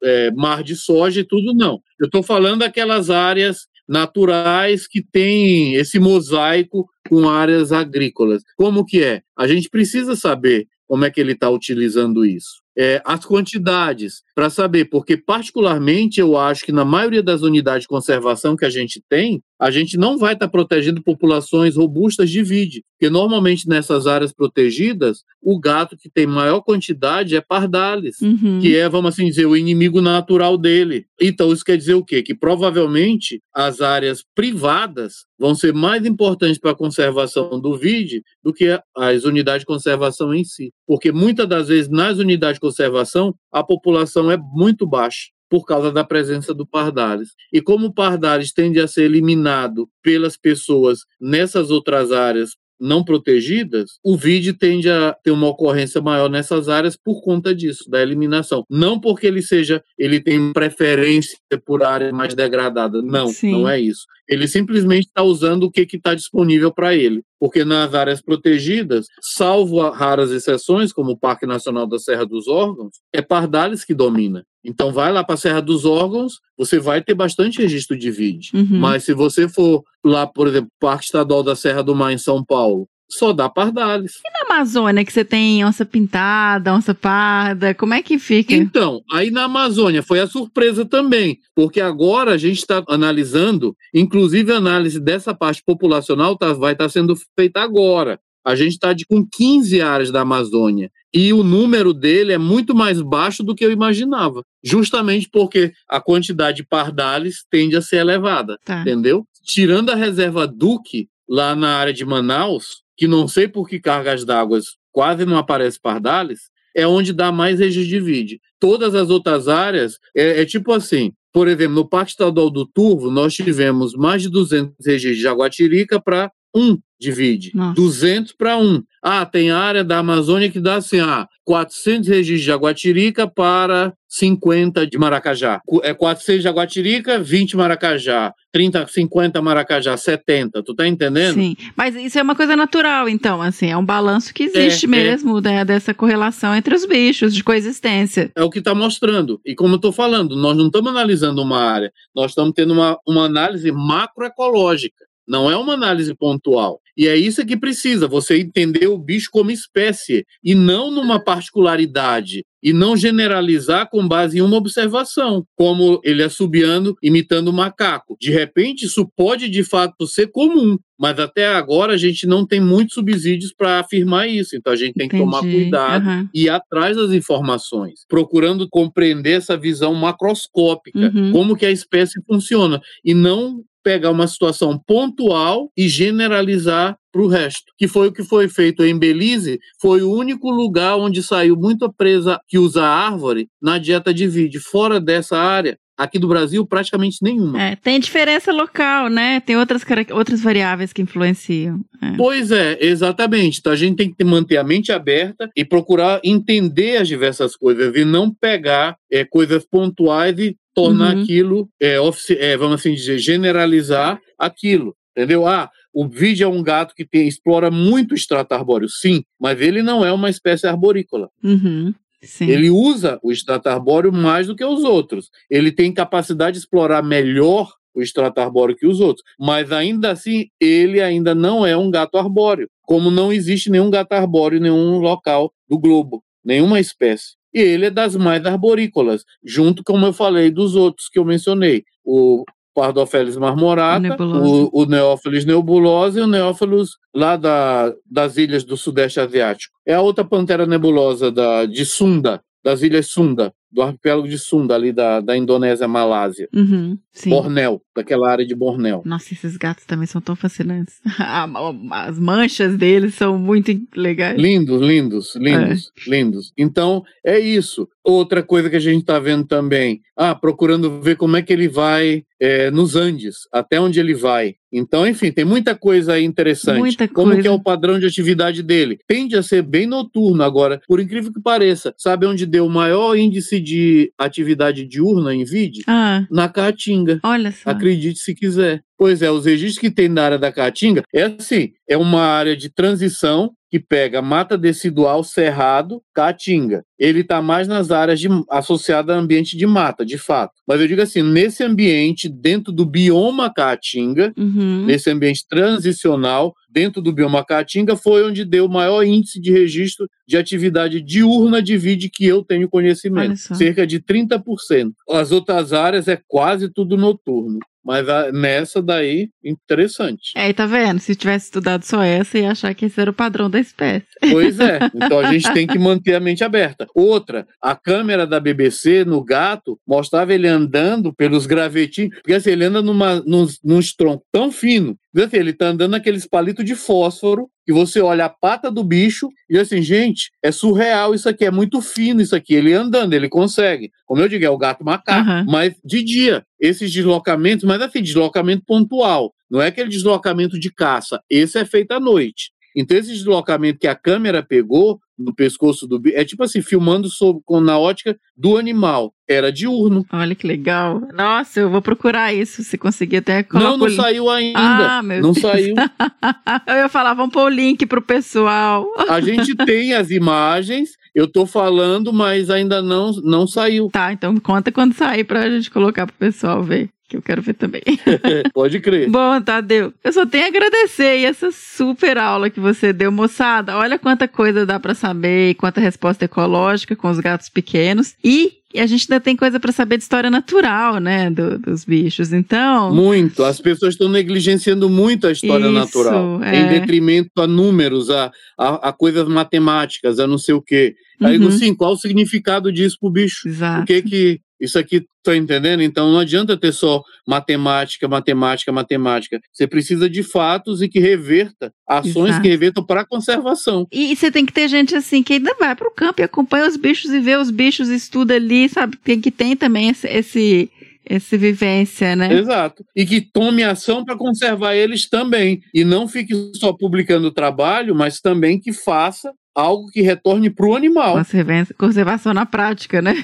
é, mar de soja e tudo, não. Eu estou falando daquelas áreas naturais que têm esse mosaico com áreas agrícolas. Como que é? A gente precisa saber como é que ele está utilizando isso. É, as quantidades, para saber, porque particularmente eu acho que na maioria das unidades de conservação que a gente tem, a gente não vai estar protegendo populações robustas de vide, porque normalmente nessas áreas protegidas, o gato que tem maior quantidade é pardalis, Uhum. que é, vamos assim dizer, o inimigo natural dele. Então, isso quer dizer o quê? Que provavelmente as áreas privadas vão ser mais importantes para a conservação do vide do que as unidades de conservação em si. Porque muitas das vezes nas unidades de conservação a população é muito baixa por causa da presença do pardalis. E como o pardalis tende a ser eliminado pelas pessoas nessas outras áreas não protegidas, o vide tende a ter uma ocorrência maior nessas áreas por conta disso, da eliminação. Não porque ele seja, ele tem preferência por área mais degradada. Não, Sim. não é isso. Ele simplesmente está usando o que está disponível para ele. Porque nas áreas protegidas, salvo raras exceções, como o Parque Nacional da Serra dos Órgãos, é Pardalis que domina. Então, vai lá para a Serra dos Órgãos, você vai ter bastante registro de vide. Uhum. Mas se você for lá, por exemplo, Parque Estadual da Serra do Mar em São Paulo, só dá Pardalis. Na Amazônia, que você tem onça pintada, onça parda, como é que fica? Então, aí na Amazônia foi a surpresa também, porque agora a gente está analisando, inclusive a análise dessa parte populacional tá, vai estar sendo feita agora. A gente está com 15 áreas da Amazônia e o número dele é muito mais baixo do que eu imaginava, justamente porque a quantidade de pardales tende a ser elevada, Tá. entendeu? Tirando a reserva Duque, lá na área de Manaus, que não sei por que cargas d'água quase não aparece pardales, é onde dá mais registro de vide. Todas as outras áreas, é, é tipo assim, por exemplo, no Parque Estadual do Turvo, nós tivemos mais de 200 registros de jaguatirica para um de vide. Nossa. 200 para um. Ah, tem área da Amazônia que dá assim, ah, 400 registros de jaguatirica para 50 de maracajá. É 400 de jaguatirica, 20 maracajá. 30, 50 maracajá, 70. Tu tá entendendo? Sim, mas isso é uma coisa natural, então, assim, é um balanço que existe É, mesmo, né, dessa correlação entre os bichos, de coexistência. É o que está mostrando. E como eu estou falando, nós não estamos analisando uma área, nós estamos tendo uma, uma análise macroecológica. Não é uma análise pontual. E é isso que precisa, você entender o bicho como espécie, e não numa particularidade, e não generalizar com base em uma observação, como ele assobiando, imitando o macaco. De repente, isso pode de fato ser comum, mas até agora a gente não tem muitos subsídios para afirmar isso, então a gente tem que tomar Entendi. cuidado Aham. e ir atrás das informações, procurando compreender essa visão macroscópica, Uhum. como que a espécie funciona, e não pegar uma situação pontual e generalizar para o resto. Que foi o que foi feito em Belize, foi o único lugar onde saiu muita presa que usa árvore na dieta de vide. Fora dessa área, aqui do Brasil, praticamente nenhuma. É, tem diferença local, né? Tem outras, outras variáveis que influenciam. É. Pois é, exatamente. Então a gente tem que manter a mente aberta e procurar entender as diversas coisas e não pegar é, coisas pontuais e tornar Uhum. aquilo, é, é, vamos assim dizer, generalizar aquilo. Entendeu? Ah, o vídeo é um gato que tem- explora muito o extrato arbóreo, sim, mas ele não é uma espécie arborícola. Uhum. Sim. Ele usa o extrato arbóreo mais do que os outros. Ele tem capacidade de explorar melhor o extrato arbóreo que os outros, mas ainda assim ele ainda não é um gato arbóreo, como não existe nenhum gato arbóreo em nenhum local do globo, nenhuma espécie. E ele é das mais arborícolas, junto como eu falei dos outros que eu mencionei, o Pardophelis marmorata, o, o Neófilis nebulosa e o Neófilis lá da, das ilhas do Sudeste Asiático. É a outra pantera nebulosa da, de Sunda, das ilhas Sunda, do arquipélago de Sunda, ali da, da Indonésia, Malásia. Uhum. Bornéu, daquela área de Bornéu. Nossa, esses gatos também são tão fascinantes. As manchas deles são muito legais. Lindos, lindos, lindos, lindos. Então, é isso. Outra coisa que a gente está vendo também, ah, procurando ver como é que ele vai é, nos Andes, até onde ele vai. Então, enfim, tem muita coisa aí interessante. Muita como coisa. que é o padrão de atividade dele? Tende a ser bem noturno agora, por incrível que pareça. Sabe onde deu o maior índice de atividade diurna em vídeo? Ah, Na Caatinga. olha só. Acredite se quiser. Pois é, os registros que tem na área da Caatinga é assim, é uma área de transição que pega mata decidual, cerrado, caatinga. Ele está mais nas áreas de, associadas a ambiente de mata, de fato. Mas eu digo assim, nesse ambiente, dentro do bioma caatinga, Uhum. nesse ambiente transicional, dentro do bioma caatinga, foi onde deu o maior índice de registro de atividade diurna de vide que eu tenho conhecimento, cerca de 30%. As outras áreas é quase tudo noturno. Mas a- nessa daí, interessante. É, e tá vendo? Se tivesse estudado só essa, ia achar que esse era o padrão da espécie. Pois é. Então a gente tem que manter a mente aberta. Outra, a câmera da BBC no gato mostrava ele andando pelos gravetinhos, porque assim, ele anda numa, nos, nos troncos tão fino. Diz Assim, ele tá andando naqueles palitos de fósforo que você olha a pata do bicho e assim, gente, é surreal isso aqui, é muito fino isso aqui. Ele andando, ele consegue. Como eu digo, é o gato macaco. Aham. Mas de dia, esses deslocamentos, mas assim, deslocamento pontual. Não é aquele deslocamento de caça. Esse é feito à noite. Então, esse deslocamento que a câmera pegou no pescoço do bicho, é tipo assim, filmando sob, com, na ótica do animal. Era diurno. Olha que legal. Nossa, eu vou procurar isso, se conseguir até Não, colocar não o link. saiu ainda. Ah, meu não Deus. saiu. Eu ia falar, vamos pôr o link pro pessoal. A gente tem as imagens, eu tô falando, mas ainda não, não saiu. Tá, então conta quando sair pra gente colocar pro pessoal ver, que eu quero ver também. Pode crer. Bom, Tadeu, eu só tenho a agradecer e essa super aula que você deu, moçada. Olha quanta coisa dá pra saber e quanta resposta ecológica com os gatos pequenos. E a gente ainda tem coisa pra saber de história natural, né, do- dos bichos. Então, Muito. As pessoas estão negligenciando muito a história Isso, natural. é. Em detrimento a números, a, a, a coisas matemáticas, a não sei o quê. Aí, Uhum. sim, qual o significado disso pro bicho? O exato. que que isso aqui tá entendendo? Então não adianta ter só matemática, matemática, matemática. Você precisa de fatos e que reverta ações Exato. que revertam para a conservação. E você tem que ter gente assim que ainda vai pro campo e acompanha os bichos e vê os bichos, estuda ali, sabe? Tem que tem também esse, esse, esse vivência, né? Exato. E que tome ação para conservar eles também. E não fique só publicando o trabalho, mas também que faça algo que retorne para o animal. Conserva- Conservação na prática, né?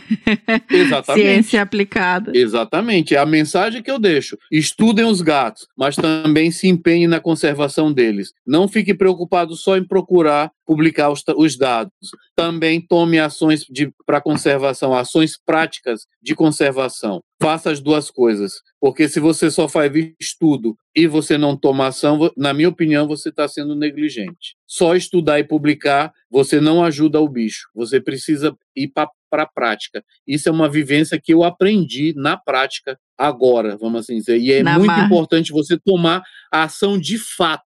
Exatamente. Ciência aplicada. Exatamente, é a mensagem que eu deixo. Estudem os gatos, mas também se empenhem na conservação deles. Não fique preocupado só em procurar publicar os, os dados. Também tome ações para conservação, ações práticas de conservação. Faça as duas coisas, porque se você só faz estudo e você não toma ação, na minha opinião, você está sendo negligente. Só estudar e publicar, você não ajuda o bicho. Você precisa ir para a prática. Isso é uma vivência que eu aprendi na prática agora, vamos assim dizer. E é Na muito marra. importante você tomar a ação de fato.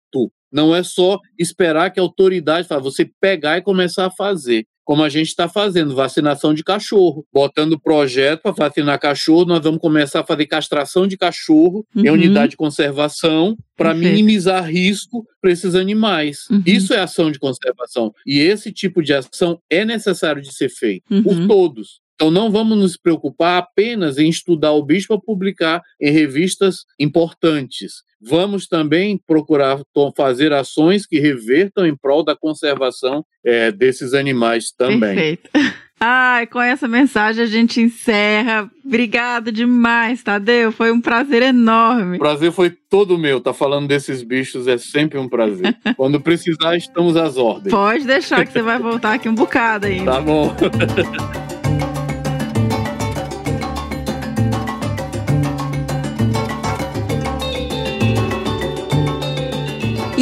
Não é só esperar que a autoridade faça, você pegar e começar a fazer. Como a gente está fazendo, vacinação de cachorro, botando projeto para vacinar cachorro, nós vamos começar a fazer castração de cachorro em Uhum. unidade de conservação para minimizar risco para esses animais. Uhum. Isso é ação de conservação. E esse tipo de ação é necessário de ser feito por Uhum. todos. Então não vamos nos preocupar apenas em estudar o bicho para publicar em revistas importantes. Vamos também procurar fazer ações que revertam em prol da conservação eh, desses animais também. Perfeito. Ai, com essa mensagem a gente encerra. Obrigado demais, Tadeu. Foi um prazer enorme. O prazer foi todo meu. Tá falando desses bichos é sempre um prazer. Quando precisar, estamos às ordens. Pode deixar que você vai voltar aqui um bocado ainda. Tá bom.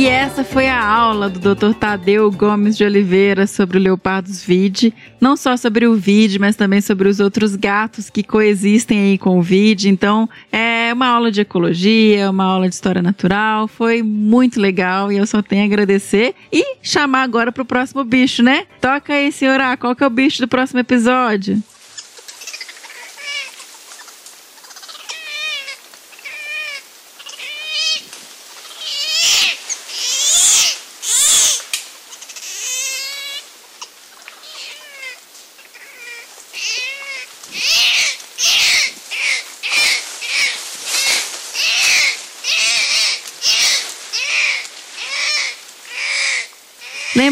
E essa foi a aula do Dr. Tadeu Gomes de Oliveira sobre o Leopardos Vide. Não só sobre o vide, mas também sobre os outros gatos que coexistem aí com o vide. Então, é uma aula de ecologia, uma aula de história natural. Foi muito legal e eu só tenho a agradecer. E chamar agora pro próximo bicho, né? Toca aí, senhora. Qual que é o bicho do próximo episódio?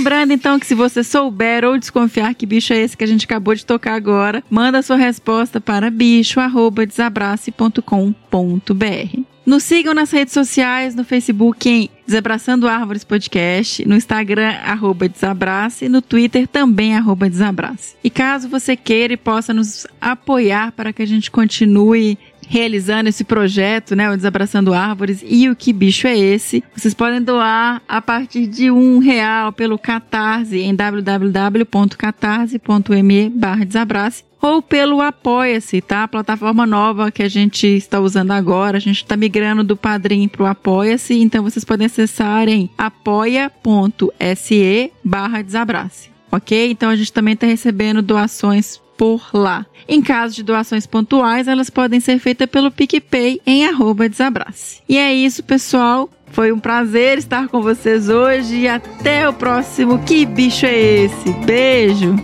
Lembrando então que se você souber ou desconfiar que bicho é esse que a gente acabou de tocar agora, manda sua resposta para bicho@desabrace.com.br. Nos sigam nas redes sociais, no Facebook em Desabraçando Árvores Podcast, no Instagram, arroba Desabrace, no Twitter também, arroba Desabrace. E caso você queira e possa nos apoiar para que a gente continue realizando esse projeto, né, o Desabraçando Árvores e o Que Bicho é Esse, vocês podem doar a partir de um real pelo Catarse em www.catarse.me barra desabrace ou pelo Apoia-se, tá? A plataforma nova que a gente está usando agora. A gente está migrando do Padrim para o Apoia-se, então vocês podem acessar em apoia.se barra desabrace, ok? Então a gente também está recebendo doações por lá. Em caso de doações pontuais, elas podem ser feitas pelo PicPay em arroba desabrace. E é isso, pessoal. Foi um prazer estar com vocês hoje e até o próximo. Que bicho é esse? Beijo!